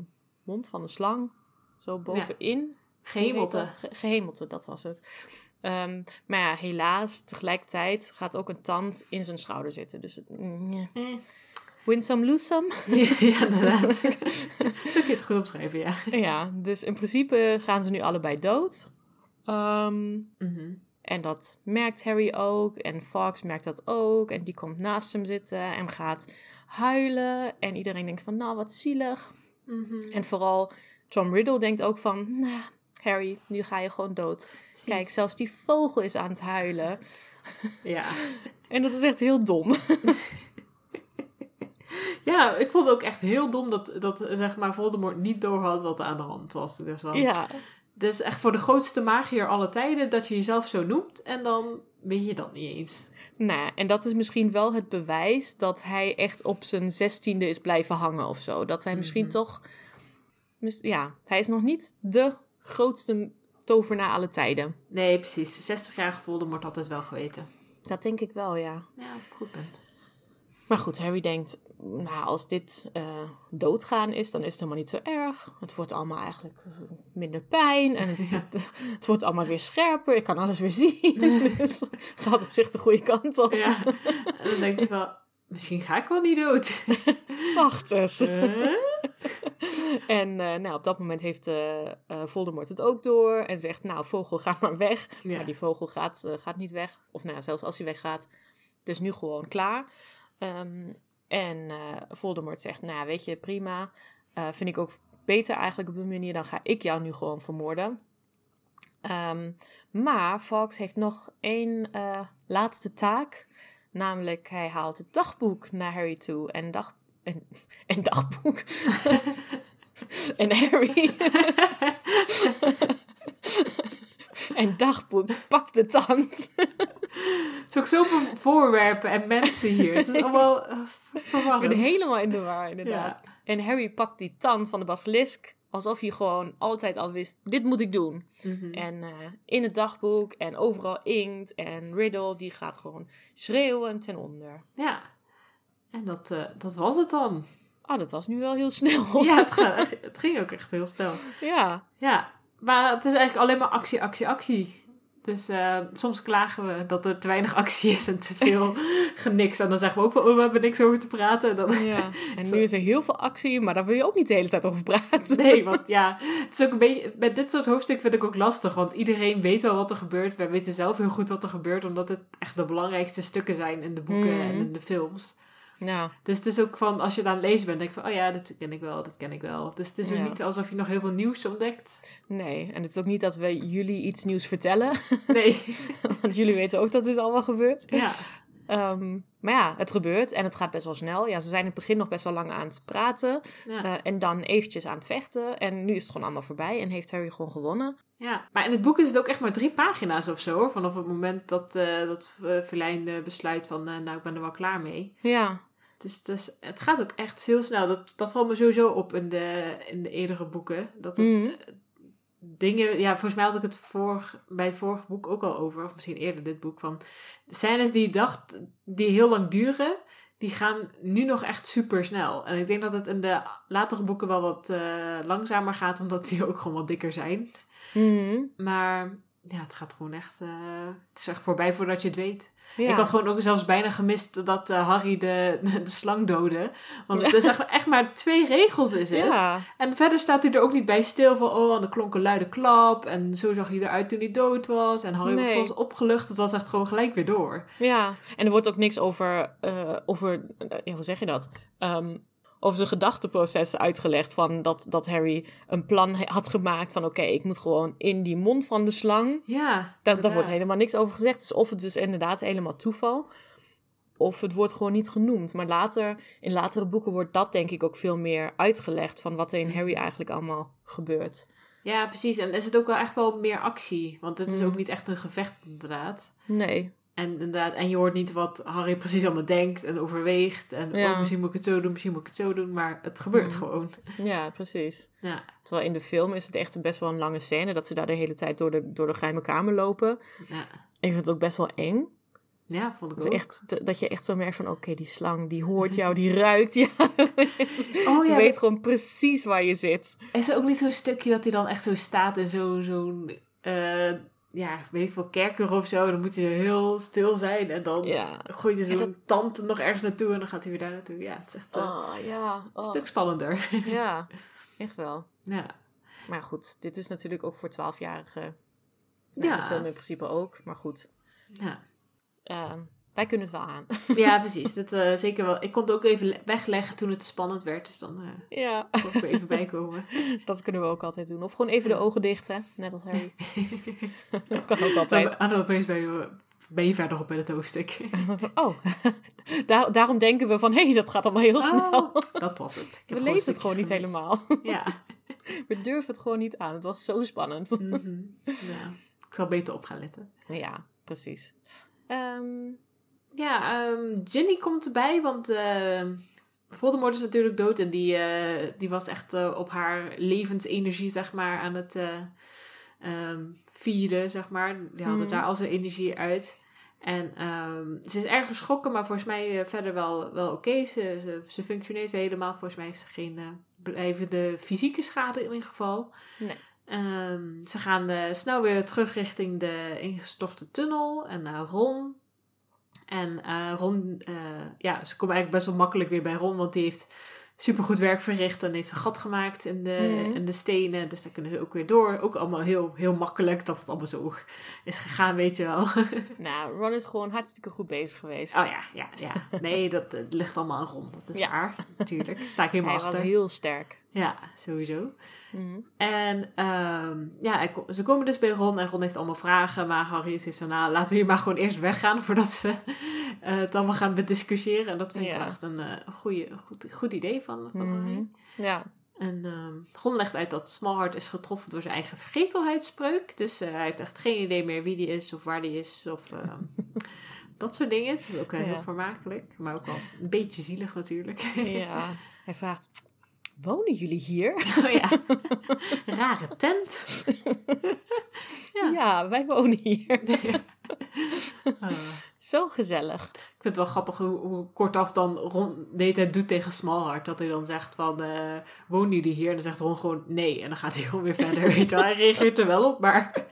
mond van de slang. Zo bovenin. Gehemelte. Ge- gehemelte, dat was het. Ehm, maar ja, helaas, tegelijkertijd gaat ook een tand in zijn schouder zitten. Dus het- mm, Eh. Win some, lose some. ja, inderdaad. Zo kun je het goed opschrijven, ja. ja, dus in principe gaan ze nu allebei dood. Ehm, Mhm. en dat merkt Harry ook. En Fox merkt dat ook. En die komt naast hem zitten en gaat huilen. En iedereen denkt van, nou, wat zielig. Mhm. En vooral Tom Riddle denkt ook van, nou, Harry, nu ga je gewoon dood. Precies. Kijk, zelfs die vogel is aan het huilen. Ja. En dat is echt heel dom. Ja, ik vond het ook echt heel dom dat, dat zeg maar, Voldemort niet doorhad wat er aan de hand was. Dus wel, ja, Dit is echt voor de grootste magier alle tijden dat je jezelf zo noemt en dan weet je dat niet eens. nou, en dat is misschien wel het bewijs dat hij echt op zijn zestiende is blijven hangen of zo. Dat hij misschien Mhm. toch, ja, hij is nog niet de grootste tovenaar alle tijden. Nee, precies. 60-jarige Voldemort had het wel geweten. Dat denk ik wel, ja. Ja, goed punt. Maar goed, Harry denkt, nou, als dit eh, doodgaan is, dan is het helemaal niet zo erg. Het wordt allemaal eigenlijk eh, minder pijn en het, het wordt allemaal weer scherper. Ik kan alles weer zien. dus gaat op zich de goede kant op. Ja. En dan denkt hij van, misschien ga ik wel niet dood. Wacht eens. En eh, nou, op dat moment heeft eh, Voldemort het ook door en zegt, nou, vogel, ga maar weg. Ja. Maar die vogel gaat, gaat niet weg. Of nou, zelfs als hij weggaat, het is nu gewoon klaar. Ehm, en eh, Voldemort zegt, nou, weet je, prima. Eh, vind ik ook beter eigenlijk op een manier, dan ga ik jou nu gewoon vermoorden. Ehm, maar Fox heeft nog één eh, laatste taak. Namelijk, hij haalt het dagboek naar Harry toe. En, dag, en, en dagboek. en Harry. en dagboek pakt de tand. Het is ook zoveel voorwerpen en mensen hier. Het is allemaal uh, Ik verwarrend. ben helemaal in de war, inderdaad. En Harry pakt die tand van de basilisk. Alsof hij gewoon altijd al wist, dit moet ik doen. Mhm. En eh, in het dagboek en overal inkt. En Riddle, die gaat gewoon schreeuwen ten onder. Ja. En dat, eh, dat was het dan. Oh, dat was nu wel heel snel. Ja, het, het ging ook echt heel snel. ja. Ja, maar het is eigenlijk alleen maar actie, actie, actie. Dus eh, soms klagen we dat er te weinig actie is en te veel geniks. En dan zeggen we ook van, oh, we hebben niks over te praten. En dan, ja. En nu is er heel veel actie, maar daar wil je ook niet de hele tijd over praten. Nee, want ja, het is ook een beetje, met dit soort hoofdstukken vind ik ook lastig. Want iedereen weet wel wat er gebeurt. Wij weten zelf heel goed wat er gebeurt, omdat het echt de belangrijkste stukken zijn in de boeken Mm. en in de films. Ja, Dus het is ook van, als je dan aan het lezen bent, denk je van, oh ja, dat ken ik wel, dat ken ik wel. Dus het is ook Ja. niet alsof je nog heel veel nieuws ontdekt. nee. En het is ook niet dat we jullie iets nieuws vertellen. Nee, Want jullie weten ook dat dit allemaal gebeurt. ja. Ehm, maar ja, het gebeurt en het gaat best wel snel. Ja, ze zijn in het begin nog best wel lang aan het praten. ja. eh, en dan eventjes aan het vechten. En nu is het gewoon allemaal voorbij en heeft Harry gewoon gewonnen. Ja, maar in het boek is het ook echt maar drie pagina's of zo, hoor. Vanaf het moment dat, eh dat eh, Verlijn besluit van, nou, ik ben er wel klaar mee. Ja, Dus, dus het gaat ook echt heel snel. Dat, dat valt me sowieso op in de, in de eerdere boeken. Dat het Mhm. Dingen... Ja, volgens mij had ik het vorig, bij het vorige boek ook al over. Of misschien eerder dit boek. Van de scènes die dacht, die heel lang duren... Die gaan nu nog echt super snel. En ik denk dat het in de latere boeken wel wat eh, langzamer gaat. Omdat die ook gewoon wat dikker zijn. Mhm. Maar ja, het gaat gewoon echt... eh, het is echt voorbij voordat je het weet. Ja. Ik had gewoon ook zelfs bijna gemist dat eh, Harry de, de, slang doodde. Want het is echt, echt maar twee regels is het. Ja, En verder staat hij er ook niet bij stil van... Oh, er klonk een luide klap. En zo zag hij eruit toen hij dood was. En Harry Nee. was opgelucht. Het was echt gewoon gelijk weer door. ja. En er wordt ook niks over, eh, over eh, hoe zeg je dat? Ehm, over zijn gedachteproces uitgelegd. Van dat, dat Harry een plan had gemaakt van... Oké, ik moet gewoon in die mond van de slang. Ja, Daar, daar wordt helemaal niks over gezegd. Dus of het is inderdaad helemaal toeval. Of het wordt gewoon niet genoemd. Maar later, in latere boeken wordt dat denk ik ook veel meer uitgelegd. Van wat er in Harry eigenlijk allemaal gebeurt. Ja, precies. En er zit ook wel echt wel meer actie. Want het is Mm. ook niet echt een gevecht, inderdaad. Nee. En, inderdaad, en je hoort niet wat Harry precies allemaal denkt en overweegt. En Ja. oh, misschien moet ik het zo doen, misschien moet ik het zo doen. Maar het gebeurt Mm. gewoon. Ja, precies. Ja, Terwijl in de film is het echt best wel een lange scène. Dat ze daar de hele tijd door de, door de geheime kamer lopen. ja. Ik vind het ook best wel eng. ja vond ik Dat, ook. echt, dat je echt zo merkt van... Oké, die slang, die hoort jou, die ruikt jou. Oh je ja, weet gewoon precies waar je zit. Is er ook niet zo'n stukje dat hij dan echt zo staat zo- zo'n, eh, ja, weet ik veel, kerker of zo. Dan moet hij heel stil zijn en dan Ja. gooit hij zo'n tand nog ergens naartoe en dan gaat hij weer daar naartoe. Ja, het is echt Oh, ja. een Oh. stuk spannender. Ja, echt wel. ja. Maar goed, dit is natuurlijk ook voor 12-jarigen. Nou, Ja. De film in principe ook, maar goed. Ja. Ehm, wij kunnen het wel aan. ja, precies. Dat, eh, zeker wel. Ik kon het ook even le- wegleggen toen het spannend werd. Dus dan eh ja, kon ik er even bij komen. dat kunnen we ook altijd doen. Of gewoon even de ogen dicht, hè? Net als Harry. kan ook altijd. Dan, dan opeens ben je, ben je verder op in het hoofdstuk. Oh, Daar, daarom denken we van, hé, hey, dat gaat allemaal heel snel. Oh, dat was het. We lezen het gewoon niet gemist. helemaal. Ja. We durven het gewoon niet aan. Het was zo spannend. Mhm. ja. Ik zal beter op gaan letten. Ja, precies. Ehm, Ja, ehm, Ginny komt erbij, want eh, Voldemort is natuurlijk dood. En die, eh, die was echt eh, op haar levensenergie, zeg maar, aan het eh, ehm, vieren, zeg maar. Die haalde Mhm. daar al zijn energie uit. En ze is erg geschrokken, maar volgens mij verder wel, wel oké. Ze, ze, ze functioneert weer helemaal. Volgens mij heeft ze geen blijvende fysieke schade in ieder geval. Nee. Ze gaan snel weer terug richting de ingestorte tunnel en naar Ron. En eh, Ron, eh, ja, ze komen eigenlijk best wel makkelijk weer bij Ron, want die heeft supergoed werk verricht en heeft een gat gemaakt in de, Mhm. in de stenen. Dus daar kunnen ze ook weer door. Ook allemaal heel, heel makkelijk dat het allemaal zo is gegaan, weet je wel. nou, Ron is gewoon hartstikke goed bezig geweest. Oh ja, ja, ja. Nee, dat eh, ligt allemaal aan Ron. Dat is Ja. waar, natuurlijk. Sta ik helemaal Hij was achter. heel sterk. Ja, sowieso. Mhm. En ehm, ja, ze komen dus bij Ron en Ron heeft allemaal vragen. Maar Harry is van, nou, laten we hier maar gewoon eerst weggaan voordat ze eh, het allemaal gaan bediscussiëren. En dat vind ik wel echt een eh, goeie, goed, goed idee van, van Mhm. Harry. Ja, En ehm Ron legt uit dat Smallheart is getroffen door zijn eigen vergetelheidsspreuk. Dus eh, hij heeft echt geen idee meer wie die is of waar die is of ehm, dat soort dingen. Het is ook heel Ja. vermakelijk, maar ook wel een beetje zielig natuurlijk. ja. Hij vraagt, wonen jullie hier? oh ja, rare tent. Ja. Ja, wij wonen hier. Ah. Zo gezellig. Ik vind het wel grappig hoe, hoe kortaf dan Ron de hele tijd doet tegen Smallheart. Dat hij dan zegt van, eh wonen jullie hier? En dan zegt Ron gewoon nee. En dan gaat hij gewoon weer verder, weet je wel. Hij reageert er wel op, maar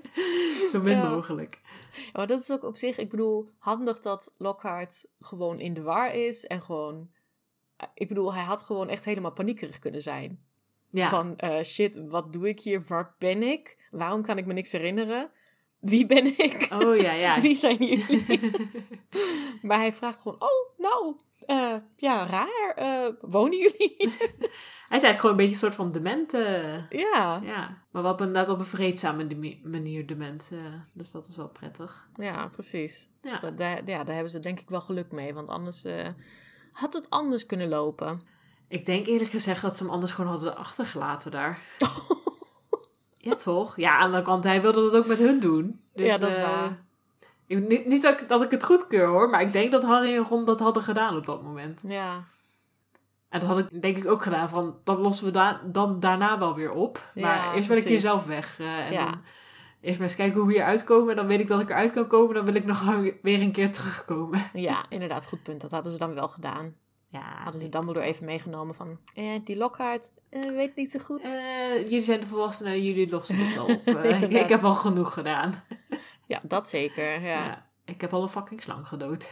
zo min Ja. mogelijk. Ja, maar dat is ook op zich, ik bedoel, handig dat Lockhart gewoon in de war is en gewoon... Ik bedoel, hij had gewoon echt helemaal paniekerig kunnen zijn. Ja, Van, eh, shit, wat doe ik hier? Waar ben ik? Waarom kan ik me niks herinneren? Wie ben ik? oh ja, ja. Wie zijn jullie? maar hij vraagt gewoon, oh, nou, eh, ja, raar. eh, wonen jullie? Hij is eigenlijk gewoon een beetje een soort van dement. eh, ja, ja, maar wel op, inderdaad op een vreedzame manier dement. eh, dus dat is wel prettig. ja, precies. Ja. Daar, ja, daar hebben ze denk ik wel geluk mee. Want anders had het anders kunnen lopen. Ik denk eerlijk gezegd dat ze hem anders gewoon hadden achtergelaten daar. ja, toch? Ja, aan de kant, hij wilde dat ook met hun doen. Dus, Ja, dat is eh, waar. ik- niet niet dat, ik, dat ik het goedkeur hoor, maar ik denk dat Harry en Ron dat hadden gedaan op dat moment. Ja, En dat had ik denk ik ook gedaan van, dat lossen we da dan daarna wel weer op. Maar Ja, eerst wil ik hier zelf weg. eh, en Ja. dan eerst maar eens kijken hoe we hier uitkomen. En dan weet ik dat ik eruit kan komen. Dan wil ik nog weer een keer terugkomen. ja, inderdaad, goed punt. Dat hadden ze dan wel gedaan. Ja, Hadden ze Dumbledore even meegenomen van... Eh, die Lockhart eh, weet niet zo goed. Eh, jullie zijn de volwassenen, jullie lossen het wel op. Eh, ik, heb al genoeg gedaan. Ja, dat zeker, ja. Ja. ik heb al een fucking slang gedood.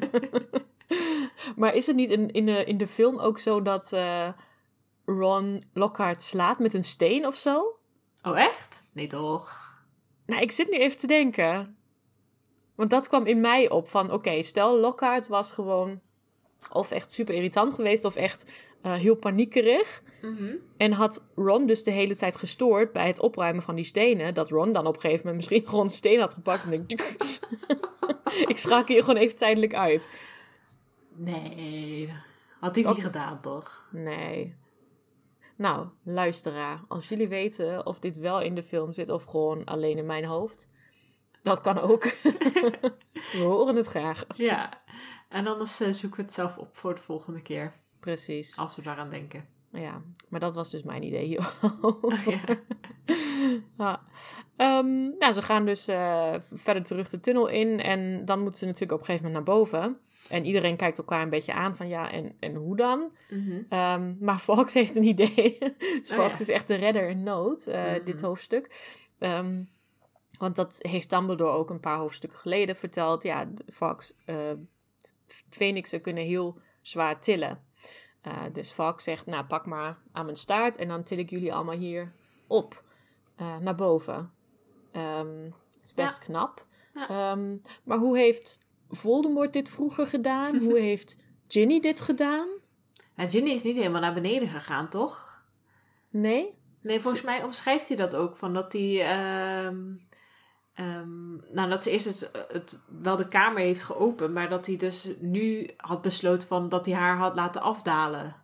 maar is het niet in, in, de, in de film ook zo dat Ron Lockhart slaat met een steen of zo? Oh, echt? Nee, toch? Nou, ik zit nu even te denken. Want dat kwam in mij op van, oké, stel Lockhart was gewoon of echt super irritant geweest of echt eh, heel paniekerig. Mhm. En had Ron dus de hele tijd gestoord bij het opruimen van die stenen. Dat Ron dan op een gegeven moment misschien gewoon een steen had gepakt. En denk ik schakel je gewoon even tijdelijk uit. Nee, had hij Dat- niet gedaan, toch? Nee. Nou, luisteraar, als jullie weten of dit wel in de film zit of gewoon alleen in mijn hoofd, dat kan ook. we horen het graag. Ja, en anders eh, zoeken we het zelf op voor de volgende keer. Precies. Als we daaraan denken. Ja, maar dat was dus mijn idee. Ja. Ja. Ehm, nou, ze gaan dus eh, verder terug de tunnel in. En dan moeten ze natuurlijk op een gegeven moment naar boven. En iedereen kijkt elkaar een beetje aan van ja, en, en hoe dan? Mhm. Ehm, maar Fox heeft een idee. dus Oh, Fox ja. is echt de redder in nood, eh, Mhm. dit hoofdstuk. Ehm, want dat heeft Dumbledore ook een paar hoofdstukken geleden verteld. Ja, Fox, eh Phoenixen kunnen heel zwaar tillen. Eh, dus Fox zegt, nou pak maar aan mijn staart en dan til ik jullie allemaal hier op, naar boven. Ehm is best knap. Ja. Maar hoe heeft Voldemort dit vroeger gedaan? hoe heeft Ginny dit gedaan? Nou, Ginny is niet helemaal naar beneden gegaan, toch? Nee? Nee, volgens mij omschrijft hij dat ook. Van dat hij. ehm, ehm, nou, dat ze eerst het, het, wel de kamer heeft geopend. Maar dat hij dus nu had besloten van dat hij haar had laten afdalen.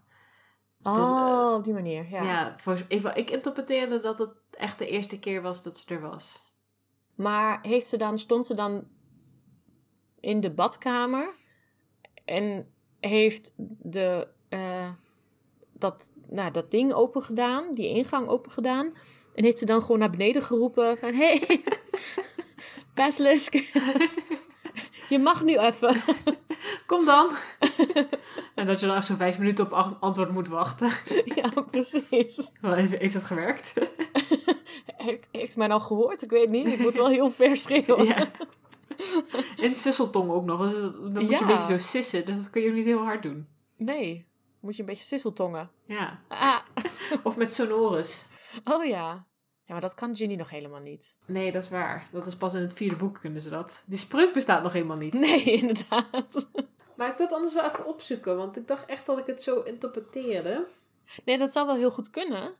Oh, eh, op die manier, ja. Ja, volgens, even, ik interpreteerde dat het echt de eerste keer was dat ze er was. Maar heeft ze dan, stond ze dan in de badkamer en heeft de, eh, dat, nou, dat ding open gedaan, die ingang open gedaan. En heeft ze dan gewoon naar beneden geroepen van, hey, Basilisk, je mag nu even. Kom dan! en dat je dan echt zo'n vijf minuten op antwoord moet wachten. ja, precies. Heeft, heeft dat gewerkt? Heeft, heeft mij nou gehoord? Ik weet niet. Ik moet wel heel ver schreeuwen. ja. In sisseltong ook nog. Dus dan moet je een beetje zo sissen. Dus dat kun je ook niet heel hard doen. Nee, moet je een beetje sisseltongen. Ja. Ah. Of met sonorus. Oh ja. Ja, maar dat kan Ginny nog helemaal niet. Nee, dat is waar. Dat is pas in het vierde boek kunnen ze dat. Die spreuk bestaat nog helemaal niet. Nee, inderdaad. Maar ik wil het anders wel even opzoeken. Want ik dacht echt dat ik het zo interpreteerde. Nee, dat zou wel heel goed kunnen.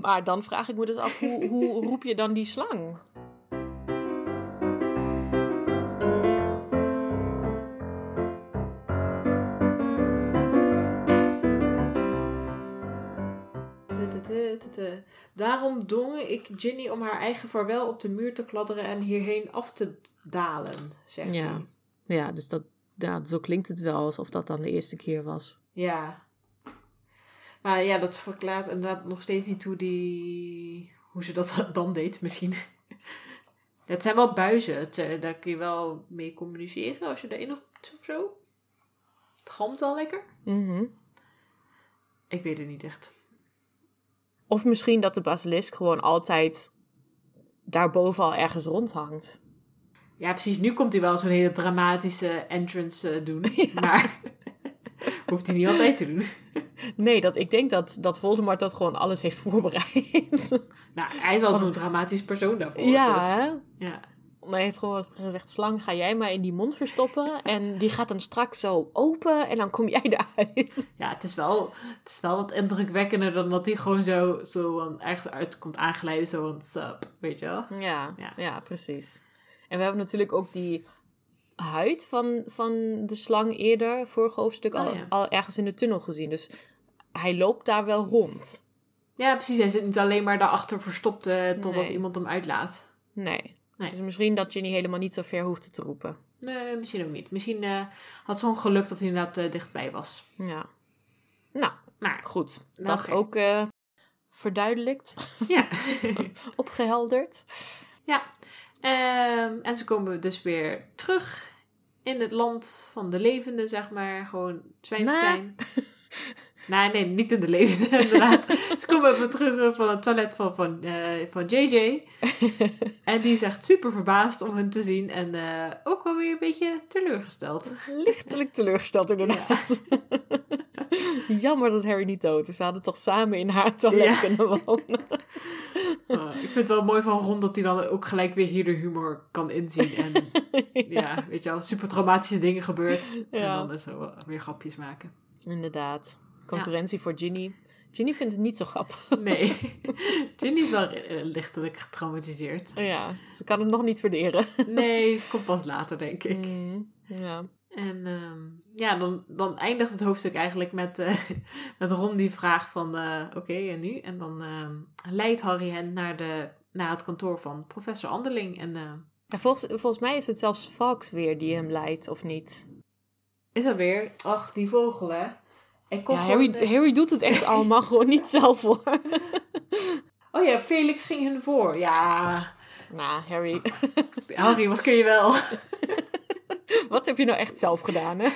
Maar dan vraag ik me dus af, hoe, hoe roep je dan die slang? Daarom dwong ik Ginny om haar eigen vaarwel op de muur te kladderen en hierheen af te dalen, zegt Ja. hij. Ja, dus dat, ja, zo klinkt het wel alsof dat dan de eerste keer was. Ja. Maar ja, dat verklaart inderdaad nog steeds niet hoe, die... hoe ze dat dan deed, misschien. Het zijn wel buizen. Het, eh, daar kun je wel mee communiceren als je erin roept of zo. Het galmt wel lekker. Mhm. Ik weet het niet echt. Of misschien dat de basilisk gewoon altijd daarboven al ergens rondhangt. Ja, precies. Nu komt hij wel zo'n hele dramatische entrance eh, doen. Maar hoeft hij niet altijd te doen. Nee, dat, ik denk dat, dat Voldemort dat gewoon alles heeft voorbereid. Nou, hij is wel zo'n dramatisch persoon daarvoor. ja, dus- ja. Hij heeft gewoon gezegd, slang, ga jij maar in die mond verstoppen. En die gaat dan straks zo open en dan kom jij eruit. Ja, het is, wel, het is wel wat indrukwekkender dan dat hij gewoon zo, zo ergens uit komt aangeleiden. Zo sup, weet je wel? Ja, Ja. ja. precies. En we hebben natuurlijk ook die huid van, van de slang eerder, vorig hoofdstuk, al, Oh, ja. al ergens in de tunnel gezien. Dus hij loopt daar wel rond. Ja, precies. Hij zit niet alleen maar daarachter verstopt eh, totdat Nee. iemand hem uitlaat. Nee. Nee. Dus misschien dat Ginny helemaal niet zo ver hoeft te roepen. Nee, misschien ook niet. Misschien eh, had zo'n geluk dat hij inderdaad eh, dichtbij was. Ja. Nou, Nou, goed. Dat ook eh, verduidelijkt, ja. opgehelderd. ja. Ehm, en ze komen dus weer terug in het land van de levenden, zeg maar. Gewoon Zwijnstein. Nee, nee, niet in de levenden, inderdaad. Ze komen even terug eh, van het toilet van, van, eh, van JJ. En die is echt super verbaasd om hen te zien. En eh, ook wel weer een beetje teleurgesteld. Lichtelijk teleurgesteld inderdaad. Jammer dat Harry niet dood is. Ze hadden toch samen in haar toilet Ja. kunnen wonen. Uh, ik vind het wel mooi van Ron dat hij dan ook gelijk weer hier de humor kan inzien. En ja, weet je wel, super traumatische dingen gebeurt. En dan is er wel weer grapjes maken. Inderdaad. Concurrentie voor Ginny. Ginny vindt het niet zo grappig. Nee, Ginny is wel eh, lichtelijk getraumatiseerd. Ja, ze kan hem nog niet verderen. Nee, het komt pas later, denk ik. Mm, ja. En ehm, ja, dan, dan eindigt het hoofdstuk eigenlijk met, eh, met Ron die vraagt van eh, oké, en nu? En dan ehm, leidt Harry hen naar, de, naar het kantoor van professor Anderling. En Ja, volgens, volgens mij is het zelfs Fox weer die hem leidt, of niet? is dat weer? Ach, die vogel hè. Ja, Harry, Harry doet het echt allemaal gewoon niet zelf hoor. Oh ja, Felix ging hun voor. Ja, nou, Harry, Harry, wat kun je wel? wat heb je nou echt zelf gedaan, hè?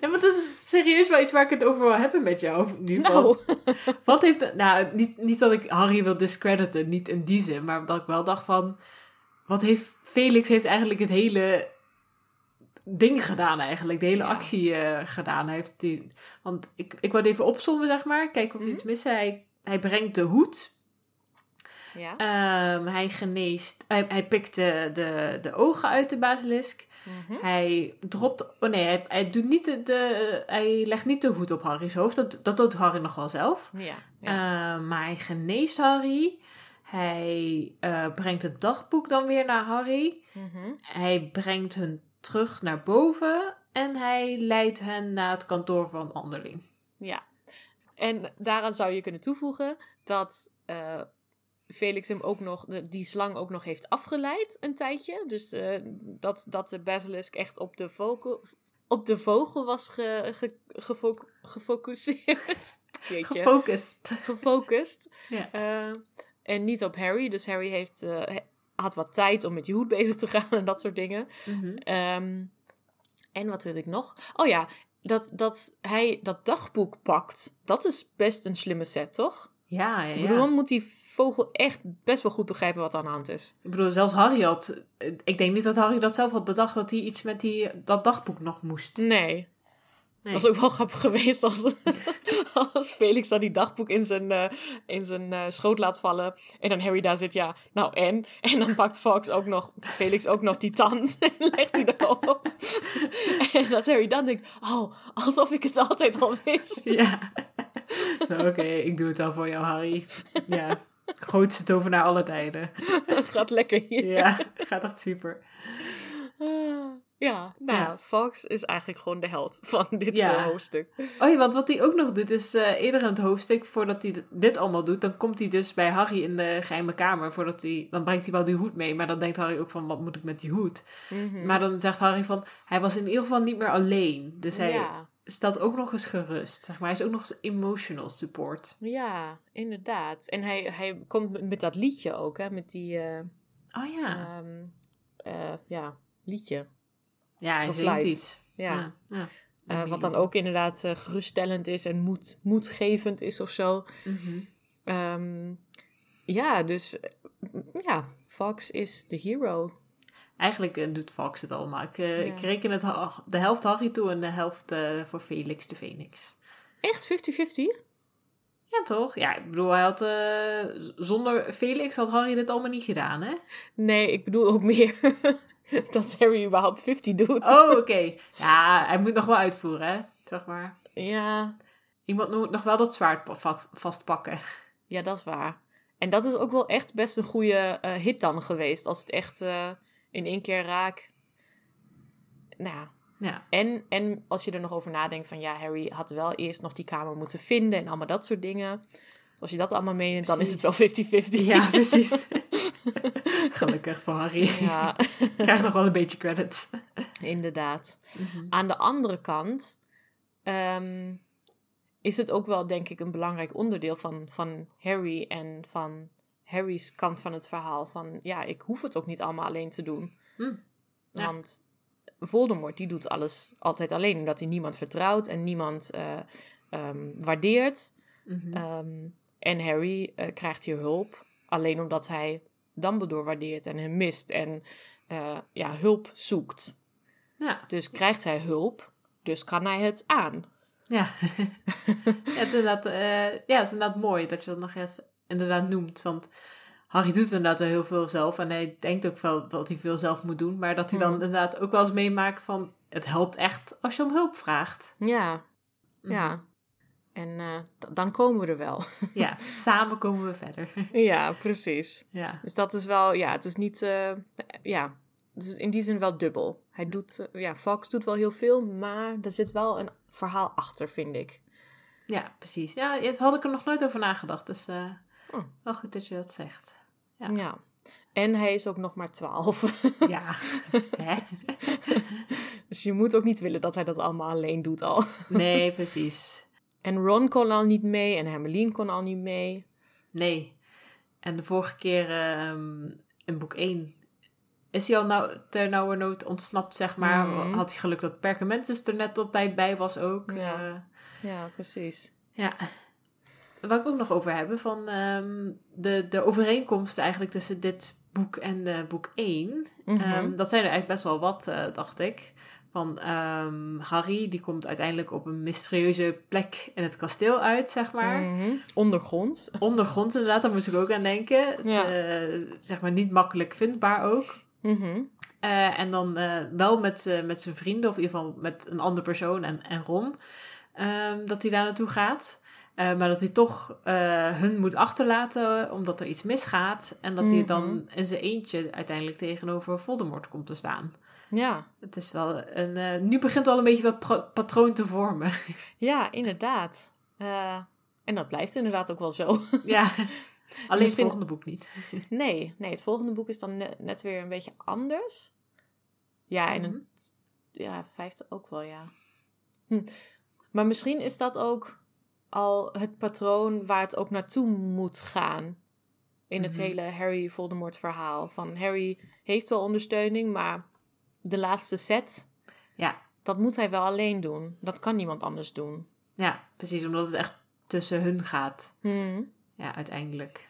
Ja, maar dat is serieus wel iets waar ik het over wil hebben met jou. In ieder geval. Nou, Wat heeft... Nou, niet, niet dat ik Harry wil discrediten, niet in die zin. Maar dat ik wel dacht van... Wat heeft... Felix heeft eigenlijk het hele ding gedaan eigenlijk. De hele Ja. actie eh, gedaan. Hij heeft die, want ik, ik wou het even opzommen, zeg maar. Kijken of Mhm. iets missen. Hij, hij brengt de hoed. ja. Ehm, hij geneest... Hij, hij pikt de, de, de ogen uit de basilisk. Mhm. Hij dropt... Oh nee, hij, hij, doet niet de, de... Hij legt niet de hoed op Harry's hoofd. Dat, dat doet Harry nog wel zelf. Ja, ja. Uh, maar hij geneest Harry. Hij eh, brengt het dagboek dan weer naar Harry. Mhm. Hij brengt hun terug naar boven. En hij leidt hen naar het kantoor van Anderling. Ja. En daaraan zou je kunnen toevoegen dat eh, Felix hem ook nog, de, die slang ook nog heeft afgeleid een tijdje. Dus eh, dat, dat de basilisk echt op de vogel, op de vogel was ge, ge, gefo- gefocuseerd. Jeetje. Gefocust. gefocust. Ja. Eh, en niet op Harry. Dus Harry heeft, he- had wat tijd om met die hoed bezig te gaan en dat soort dingen. Mhm. Ehm, en wat wil ik nog? Oh ja, dat, dat hij dat dagboek pakt, dat is best een slimme set, toch? Ja, ja, Ik bedoel, dan moet die vogel echt best wel goed begrijpen wat aan de hand is. Ik bedoel, zelfs Harry had... Ik denk niet dat Harry dat zelf had bedacht... dat hij iets met die, dat dagboek nog moest. Nee. Nee. Was ook wel grappig geweest als, als Felix dan die dagboek in zijn, eh, in zijn eh, schoot laat vallen. En dan Harry daar zit, ja, nou en? En dan pakt Fox ook nog, Felix ook nog die tand en legt die erop. en dat Harry dan denkt, oh, alsof ik het altijd al wist. Ja. Oké, ik doe het al voor jou, Harry. Ja. Grootste tovenaar aller tijden. Gaat lekker hier. Ja, gaat echt super. Ja, nou, Ja. Fox is eigenlijk gewoon de held van dit Ja. eh, hoofdstuk. Oh ja, want wat hij ook nog doet is eh, eerder in het hoofdstuk, voordat hij dit allemaal doet, dan komt hij dus bij Harry in de geheime kamer. Voordat hij, dan brengt hij wel die hoed mee, maar dan denkt Harry ook van, wat moet ik met die hoed? Mhm. Maar dan zegt Harry van, hij was in ieder geval niet meer alleen. Dus hij Ja, stelt ook nog eens gerust. Zeg maar. Hij is ook nog eens emotional support. ja, inderdaad. En hij, hij komt met- dat liedje ook, hè, met die... eh, Oh ja. Ehm, eh, ja, liedje. Ja, hij zingt iets. Ja. ja. Eh, wat dan ook inderdaad eh, geruststellend is en moed, moedgevend is of zo. Mhm. Ehm, ja, dus eh, ja, Fox is de hero. Eigenlijk doet Fox het allemaal. Ik, eh, Ja. ik reken het de helft Harry toe en de helft voor Felix de Phoenix. Echt 50-50? Ja, toch? Ja, ik bedoel, hij had... zonder Felix had Harry dit allemaal niet gedaan, hè? Nee, ik bedoel ook meer dat Harry überhaupt 50 doet. Oh, oké. Ja, hij moet nog wel uitvoeren, hè? Zeg maar. Ja, Iemand moet nog wel dat zwaard pa- va- vastpakken. ja, dat is waar. En dat is ook wel echt best een goede eh, hit dan geweest. Als het echt eh, in één keer raak. Nou, ja. Ja. En, en als je er nog over nadenkt van ja, Harry had wel eerst nog die kamer moeten vinden en allemaal dat soort dingen. Als je dat allemaal meeneemt, dan is het wel 50-50. Ja, precies. Gelukkig voor Harry. ja, Ik krijg nog wel een beetje credits. inderdaad. Aan de andere kant ehm, is het ook wel, denk ik, een belangrijk onderdeel van, van Harry en van Harry's kant van het verhaal. Van ja, ik hoef het ook niet allemaal alleen te doen. Hm. Ja. Want Voldemort, die doet alles altijd alleen, omdat hij niemand vertrouwt en niemand eh, ehm, waardeert. Mhm. Ehm, en Harry eh, krijgt hier hulp, alleen omdat hij Dumbledore waardeert en hem mist en eh, ja, hulp zoekt. Ja. Dus krijgt hij hulp, dus kan hij het aan. Ja. ja, het is inderdaad, eh, ja, het is inderdaad mooi dat je dat nog even inderdaad noemt. Want Harry doet inderdaad wel heel veel zelf. En hij denkt ook wel dat hij veel zelf moet doen. Maar dat hij dan Mhm. inderdaad ook wel eens meemaakt van... Het helpt echt als je om hulp vraagt. Ja, Mhm. ja. En eh, dan komen we er wel. Ja, samen komen we verder. ja, precies. ja. Dus dat is wel, ja, het is niet, eh, ja, dus in die zin wel dubbel. Hij doet, eh, ja, Fox doet wel heel veel, maar er zit wel een verhaal achter, vind ik. Ja, precies. Ja, daar had ik er nog nooit over nagedacht. Dus Oh. wel goed dat je dat zegt. Ja. Ja. En hij is ook nog maar 12. Ja. Hè? dus je moet ook niet willen dat hij dat allemaal alleen doet al. Nee, precies. En Ron kon al niet mee en Hermeline kon al niet mee. Nee. En de vorige keer ehm, in boek 1 is hij al nou, ter nauwernood ontsnapt, zeg maar. Mhm. Had hij geluk dat Perkamentus er net op tijd bij was ook. Ja. Eh, Ja, precies. ja. Waar ik ook nog over hebben, van ehm, de, de overeenkomsten eigenlijk tussen dit boek en eh, boek 1. Mhm. Ehm, dat zijn er eigenlijk best wel wat, eh, dacht ik. Van ehm, Harry, die komt uiteindelijk op een mysterieuze plek in het kasteel uit, zeg maar. Mhm. Ondergronds. Ondergronds inderdaad, daar moest ik ook aan denken. Het is, Ja. eh, zeg maar niet makkelijk vindbaar ook. Mhm. Eh, en dan eh, wel met, met zijn vrienden, of in ieder geval met een andere persoon en, en Ron, ehm, dat hij daar naartoe gaat. Maar dat hij toch hun moet achterlaten omdat er iets misgaat. En dat hij Mhm. dan in zijn eentje uiteindelijk tegenover Voldemort komt te staan. Ja. Het is wel een. eh, nu begint al een beetje dat patroon te vormen. ja, inderdaad. Eh, en dat blijft inderdaad ook wel zo. ja. Alleen het volgende boek niet. Nee, nee, het volgende boek is dan net, net weer een beetje anders. Ja, en Mhm. een, ja, vijfde ook wel, ja. Hm. Maar misschien is dat ook al het patroon waar het ook naartoe moet gaan. In het Mhm. hele Harry Voldemort verhaal. Van Harry heeft wel ondersteuning, maar de laatste set, Ja. dat moet hij wel alleen doen. Dat kan niemand anders doen. ja, precies, omdat het echt tussen hun gaat. Hm. Ja, uiteindelijk.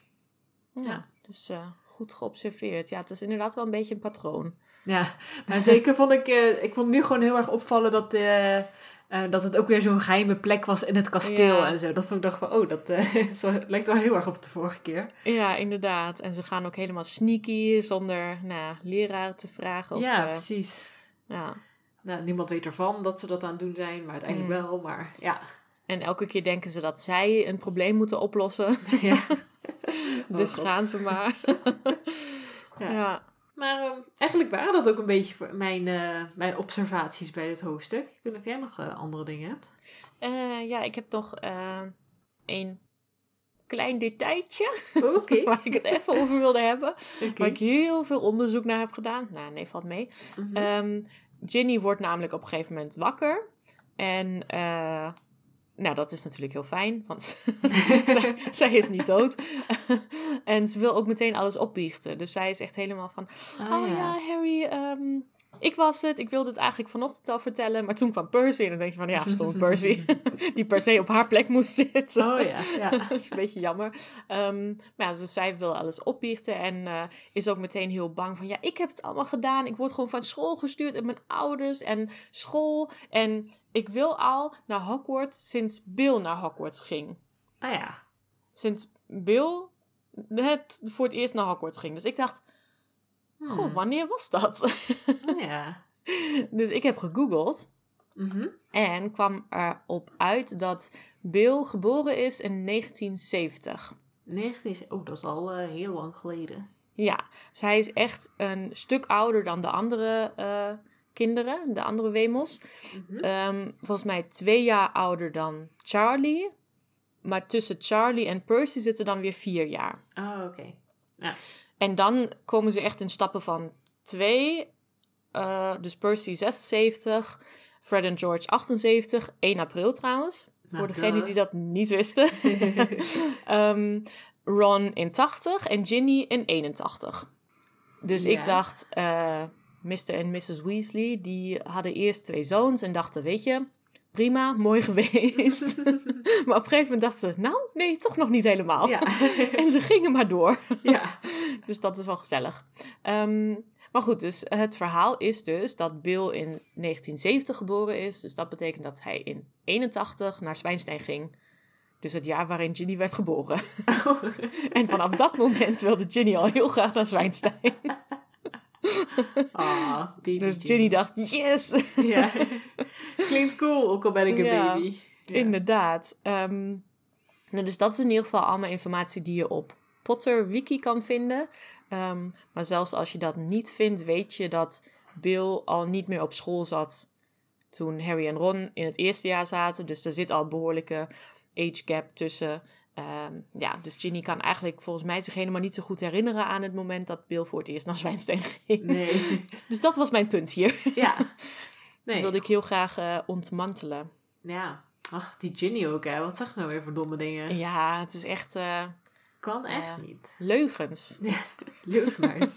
Ja, Ja. dus eh, goed geobserveerd. Ja, het is inderdaad wel een beetje een patroon. Ja, maar zeker vond ik, eh, ik vond nu gewoon heel erg opvallen dat, eh, eh, dat het ook weer zo'n geheime plek was in het kasteel Ja. en zo. Dat vond ik dacht van, oh, dat eh, zo, lijkt wel heel erg op de vorige keer. Ja, inderdaad. En ze gaan ook helemaal sneaky zonder nou, leraar te vragen. Of, ja, eh, precies. ja. Nou, niemand weet ervan dat ze dat aan het doen zijn, maar uiteindelijk Mm. wel. Maar ja, En elke keer denken ze dat zij een probleem moeten oplossen. ja. dus Oh, God. gaan ze maar. Ja. ja. Maar eh, eigenlijk waren dat ook een beetje voor mijn, eh, mijn observaties bij dit hoofdstuk. Ik weet niet of jij nog eh, andere dingen hebt. Eh, ja, ik heb nog een klein detailtje waar ik het even over wilde hebben. Waar ik heel veel onderzoek naar heb gedaan. Nou, nee, valt mee. Ehm, Ginny wordt namelijk op een gegeven moment wakker. En nou, dat is natuurlijk heel fijn, want zij, zij is niet dood. en ze wil ook meteen alles opbiechten. Dus zij is echt helemaal van... Ah, oh ja, Harry, ehm, ik was het. Ik wilde het eigenlijk vanochtend al vertellen. Maar toen kwam Percy en dan denk je van... Ja, stond Percy. die per se op haar plek moest zitten. Oh ja, ja. dat is een beetje jammer. Ehm, maar ja, dus zij wil alles opbiechten en eh, is ook meteen heel bang van... Ja, ik heb het allemaal gedaan. Ik word gewoon van school gestuurd en mijn ouders en school. En ik wil al naar Hogwarts sinds Bill naar Hogwarts ging. Ah ja. Sinds Bill het voor het eerst naar Hogwarts ging. Dus ik dacht, goh, Hmm. wanneer was dat? Ah, ja. dus ik heb gegoogeld. Mhm. En kwam erop uit dat Bill geboren is in 1970. 19, oh, dat is al eh, heel lang geleden. Ja, zij is echt een stuk ouder dan de andere eh, kinderen, de andere Wemels. Mhm. Ehm, volgens mij twee jaar ouder dan Charlie. Maar tussen Charlie en Percy zitten dan weer vier jaar. Oh, oké. En dan komen ze echt in stappen van twee. eh, dus Percy 76, Fred en George 78, 1 april trouwens. Nou, voor degenen die dat niet wisten. Ehm, Ron in 80 en Ginny in 81. Dus Ja. ik dacht, eh Mr. en Mrs. Weasley, die hadden eerst twee zoons en dachten, weet je, prima, mooi geweest. maar op een gegeven moment dachten ze, nou, nee, toch nog niet helemaal. ja. En ze gingen maar door. ja. Dus dat is wel gezellig. Ehm, maar goed, dus het verhaal is dus dat Bill in 1970 geboren is. Dus dat betekent dat hij in 81 naar Zwijnstein ging. Dus het jaar waarin Ginny werd geboren. En vanaf dat moment wilde Ginny al heel graag naar Zwijnstein. Ah, baby Dus Ginny dacht, yes! Ja. Klinkt cool, ook al ben ik een Ja. baby. Ja. Inderdaad. Ehm, nou, dus dat is in ieder geval allemaal informatie die je op Potter Wiki kan vinden. Ehm, maar zelfs als je dat niet vindt, weet je dat Bill al niet meer op school zat toen Harry en Ron in het eerste jaar zaten. Dus er zit al een behoorlijke age gap tussen. Ehm, ja, dus Ginny kan eigenlijk volgens mij zich helemaal niet zo goed herinneren aan het moment dat Bill voor het eerst naar Zwijnstein ging. Nee. Dus dat was mijn punt hier. ja. Dat Nee. wilde ik heel graag eh, ontmantelen. Ja. Ach, die Ginny ook, hè. Wat zegt ze nou weer voor domme dingen? Ja, het is echt eh, Kan echt Ja. niet. leugens. Leugenaars.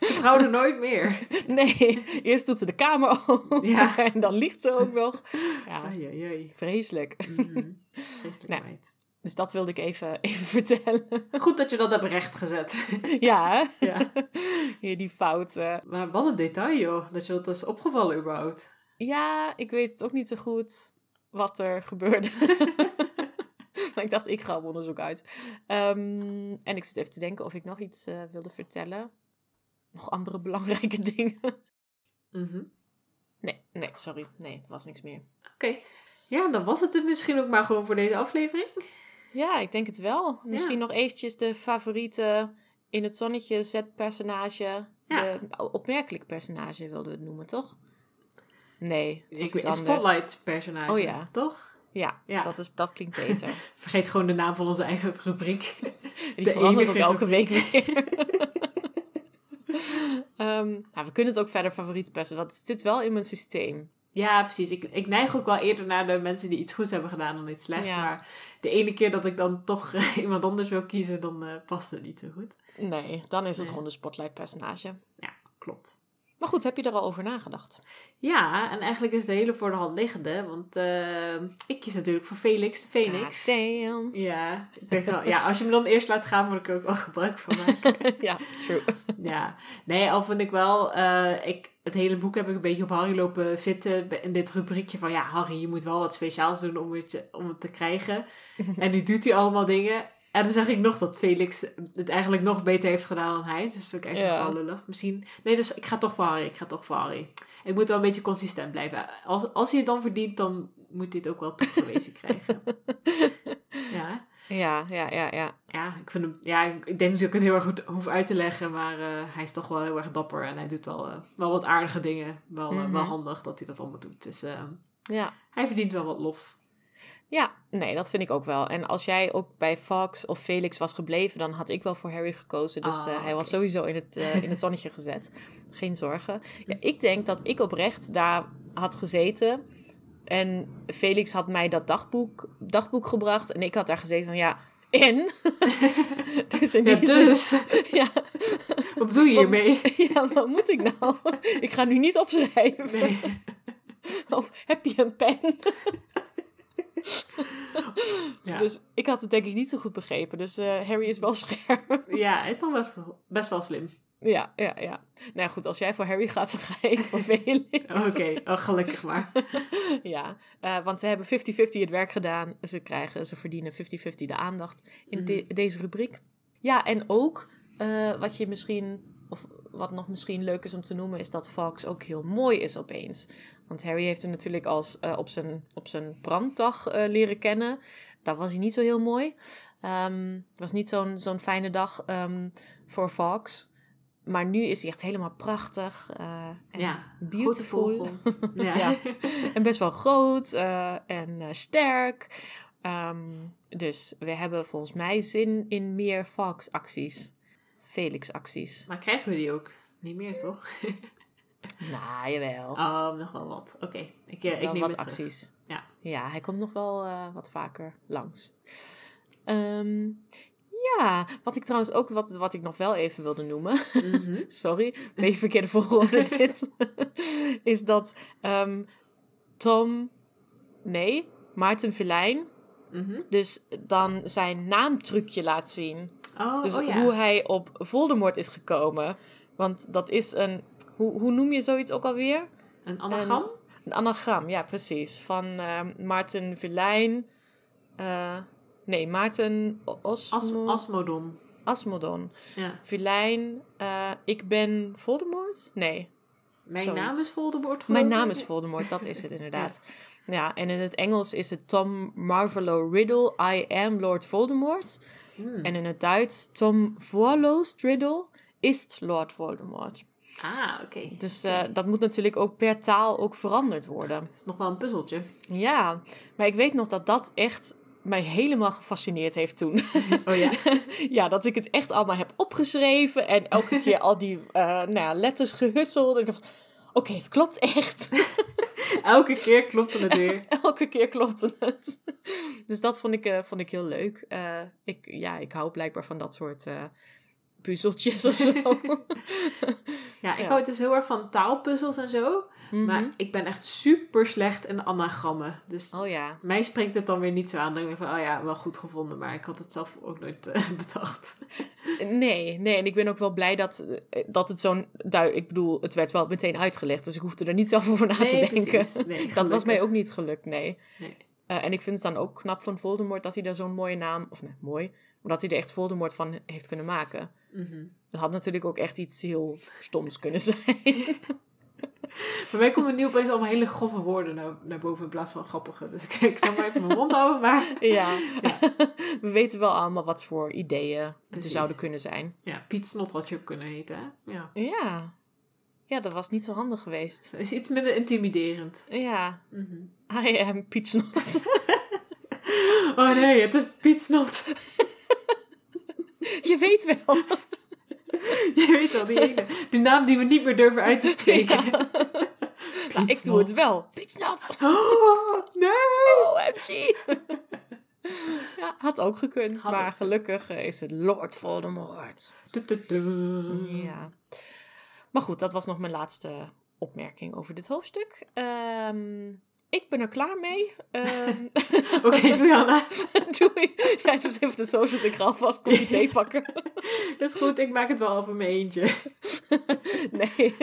Vertrouw er nooit meer. Nee, eerst doet ze de kamer open Ja. en dan liegt ze ook nog. Ja, Ai, ai, ai. vreselijk. Mhm. Vreselijk meid. Dus dat wilde ik even, even vertellen. Goed dat je dat hebt rechtgezet. Ja, hè? ja. hier die fouten. Maar wat een detail, joh. Dat je dat is opgevallen überhaupt. Ja, ik weet het ook niet zo goed wat er gebeurde. maar ik dacht, ik ga op onderzoek uit. Ehm, en ik zit even te denken of ik nog iets eh, wilde vertellen. Nog andere belangrijke dingen. Mhm. Nee, nee, sorry. Nee, er was niks meer. Oké. Ja, dan was het het misschien ook maar gewoon voor deze aflevering. Ja, ik denk het wel. Misschien Ja. nog eventjes de favoriete in het zonnetje zetpersonage. Ja. De opmerkelijk personage wilden we het noemen, toch? Nee, het was Ik anders. spotlight personage. Oh ja. Toch? Ja, Ja. Dat, is, dat klinkt beter. Vergeet gewoon de naam van onze eigen rubriek. Die De verandert ook elke week weer. Ehm, nou, we kunnen het ook verder favoriete personage. Dat zit wel in mijn systeem. Ja, precies. Ik, ik neig ook wel eerder naar de mensen die iets goeds hebben gedaan dan iets slechts. Ja. Maar de ene keer dat ik dan toch iemand anders wil kiezen, dan eh, past het niet zo goed. Nee, dan is het Nee. gewoon de spotlight personage. Ja, klopt. Maar goed, heb je er al over nagedacht? Ja, en eigenlijk is de hele voor de hand liggende. Want eh, ik kies natuurlijk voor Felix de Phoenix. God damn. Ja, ik denk wel, ja, als je me dan eerst laat gaan, moet ik er ook wel gebruik van maken. ja, true. ja, nee, al vind ik wel, eh, ik, het hele boek heb ik een beetje op Harry lopen zitten in dit rubriekje van, ja, Harry, je moet wel wat speciaals doen om het, om het te krijgen. en nu doet hij allemaal dingen. En dan zeg ik nog dat Felix het eigenlijk nog beter heeft gedaan dan hij. Dus dat vind ik eigenlijk Ja. wel lullig. Misschien, nee, dus ik ga toch voor Harry, ik ga toch voor Harry. Ik moet wel een beetje consistent blijven. Als, als hij het dan verdient, dan moet hij het ook wel toegewezen krijgen. Ja. Ja, ja, ja, ja. Ja, ik vind hem, ja, ik denk ik het heel erg goed hoef uit te leggen, maar eh, hij is toch wel heel erg dapper en hij doet wel, eh, wel wat aardige dingen. Wel, eh, Mhm. wel handig dat hij dat allemaal doet. Dus eh, Ja. hij verdient wel wat lof. Ja, nee, dat vind ik ook wel. En als jij ook bij Fox of Felix was gebleven, dan had ik wel voor Harry gekozen. Dus Ah, eh, hij was sowieso in het, eh, in het zonnetje gezet. Geen zorgen. Ja, ik denk dat ik oprecht daar had gezeten. En Felix had mij dat dagboek, dagboek gebracht. En ik had daar gezeten van ja, en? dus in Ja, dus, ja, wat bedoel je hiermee? ja, wat moet ik nou? ik ga nu niet opschrijven. Nee. Of heb je een pen? Ja. Dus ik had het denk ik niet zo goed begrepen. Dus eh, Harry is wel scherp. ja, hij is toch best, wel- best wel slim. ja, ja, ja. Nou ja, goed, als jij voor Harry gaat, dan ga ik voor Felix. Oké, oh, gelukkig maar. ja, eh, want ze hebben 50-50 het werk gedaan. Ze krijgen, ze verdienen 50-50 de aandacht in de- deze rubriek. Ja, en ook eh, wat je misschien, of wat nog misschien leuk is om te noemen, is dat Fox ook heel mooi is opeens. Want Harry heeft hem natuurlijk als eh, op, zijn, op zijn branddag eh, leren kennen. Daar was hij niet zo heel mooi. Ehm, het was niet zo'n zo'n fijne dag ehm, voor Fox. Maar nu is hij echt helemaal prachtig. eh, en Ja, beautiful. Ja. Ja. En best wel groot en sterk. Ehm, dus we hebben volgens mij zin in meer Fox-acties. Felix-acties. Maar krijgen we die ook? Niet meer, toch? Nou, jawel. Oh, nog wel wat. Oké, ik, eh, ik neem wat terug. acties. Ja. ja, hij komt nog wel eh, wat vaker langs. Ehm, ja, wat ik trouwens ook, wat, wat ik nog wel even wilde noemen. Mhm. Sorry, een beetje verkeerde volgorde dit. is dat ehm, Tom, nee, Maarten Verlijn, Mhm. dus dan zijn naamtrucje laat zien. Oh, Dus oh ja. hoe hij op Voldemort is gekomen. Want dat is een, hoe, hoe noem je zoiets ook alweer? Een anagram? Een anagram, ja, precies. Van ehm Maarten Verlijn. eh, nee, Maarten O- As Osmo, Asmodon. Asmodon. Ja. Verlijn, eh, ik ben Voldemort? Nee. Mijn Zoiets. naam is Voldemort Mijn naam is Voldemort, dat is het inderdaad. ja. en in het Engels is het Tom Marvolo Riddle, I am Lord Voldemort. Hmm. En in het Duits Tom Voorloos Riddle, is Lord Voldemort. Ah, oké. Dus eh, dat moet natuurlijk ook per taal ook veranderd worden. Dat is nog wel een puzzeltje. Ja, maar ik weet nog dat dat echt mij helemaal gefascineerd heeft toen. Oh ja? ja, dat ik het echt allemaal heb opgeschreven en elke keer al die eh, nou ja, letters gehusseld. En ik dacht, oké, het klopt echt. Elke keer klopte het weer. elke keer klopte het. dus dat vond ik, eh, vond ik heel leuk. Eh, ik, ja, ik hou blijkbaar van dat soort eh, puzzeltjes of zo. Ja, ik Ja. hou dus heel erg van taalpuzzels en zo. Maar Mhm. ik ben echt super slecht in anagrammen. Dus Oh ja. mij spreekt het dan weer niet zo aan. Dan denk ik van, oh ja, wel goed gevonden. Maar ik had het zelf ook nooit eh, bedacht. Nee, nee. En ik ben ook wel blij dat, eh, dat het zo'n... Ik bedoel, het werd wel meteen uitgelegd. Dus ik hoefde er niet zelf over na te denken. Nee, dat was mij ook niet gelukt, nee. Nee. Eh, en ik vind het dan ook knap van Voldemort dat hij daar zo'n mooie naam... Of nee, mooi. Maar dat hij er echt Voldemort van heeft kunnen maken. Mhm. Dat had natuurlijk ook echt iets heel stoms kunnen zijn. Bij mij komen nu opeens allemaal hele grove woorden naar, naar boven in plaats van grappige. Dus ik, ik zal maar even mijn mond houden. Maar ja. We weten wel allemaal wat voor ideeën er Precies. zouden kunnen zijn. ja, Piet Snot had je ook kunnen heten. Hè? Ja. Ja. Ja, dat was niet zo handig geweest. Dat is iets minder intimiderend. Ja. Mhm. I am Piet Snot. Oh nee, het is Piet Snot. Je weet wel. Je weet wel, die ene. Die naam die we niet meer durven uit te spreken. Ja. Nou, ik doe het wel. Piet Snot. Oh, nee! OMG. Ja, had ook gekund. Had maar gelukkig is het Lord Voldemort. Du- du- du. Ja. Maar goed, dat was nog mijn laatste opmerking over dit hoofdstuk. Ehm, ik ben er klaar mee. Ehm, Oké, doe Janna. doei. Jij doet even de socials. Ik ga alvast kopje thee pakken. Dat is goed, ik maak het wel over mijn eentje. Nee.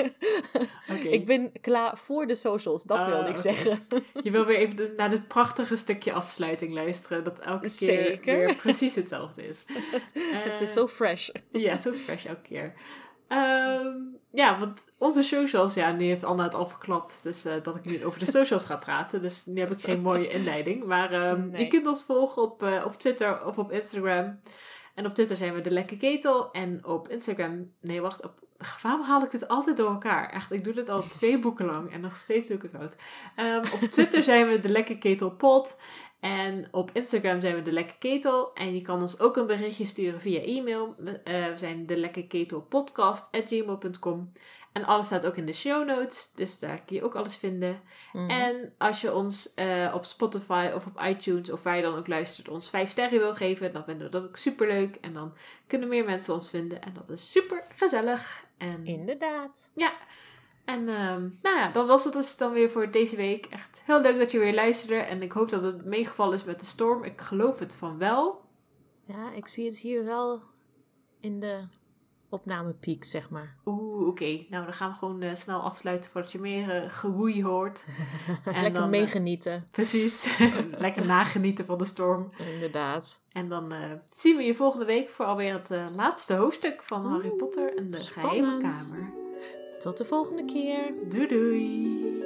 Oké. Ik ben klaar voor de socials. Dat Ah, wilde ik zeggen. Je wil weer even naar dit prachtige stukje afsluiting luisteren. Dat elke keer weer precies hetzelfde is. Het is Eh, zo fresh. Ja, zo fresh elke keer. Ehm, ja, want onze socials, ja, nu heeft Anna het al verklapt. Dus eh, dat ik nu over de socials ga praten. Dus nu heb ik geen mooie inleiding. Maar Nee. je kunt ons volgen op, eh, op Twitter of op Instagram. En op Twitter zijn we de Lekke Ketel. En op Instagram, nee wacht, op, waarom haal ik dit altijd door elkaar? Echt, ik doe dit al twee boeken lang en nog steeds doe ik het fout. Ehm, op Twitter zijn we de Lekke Ketel Pod. En op Instagram zijn we de Lekke Ketel. En je kan ons ook een berichtje sturen via e-mail. We, eh, we zijn de Lekke Ketel podcast gmail.com. En alles staat ook in de show notes. Dus daar kun je ook alles vinden. Mhm. En als je ons eh, op Spotify of op iTunes of waar je dan ook luistert ons vijf sterren wil geven, dan vinden we dat ook super leuk. En dan kunnen meer mensen ons vinden. En dat is super gezellig. En Inderdaad. ja. En ehm, nou ja, dat was het dus dan weer voor deze week. Echt heel leuk dat je weer luisterde. En ik hoop dat het meegevallen is met de storm. Ik geloof het van wel. Ja, ik zie het hier wel in de opnamepiek, zeg maar. Oeh, oké. Nou, dan gaan we gewoon eh, snel afsluiten voordat je meer eh, gewoei hoort. En Lekker dan, eh, meegenieten. Precies. Lekker nagenieten van de storm. Inderdaad. En dan zien we je volgende week voor alweer het laatste hoofdstuk van Harry Potter en de geheime kamer. Tot de volgende keer. Doei doei!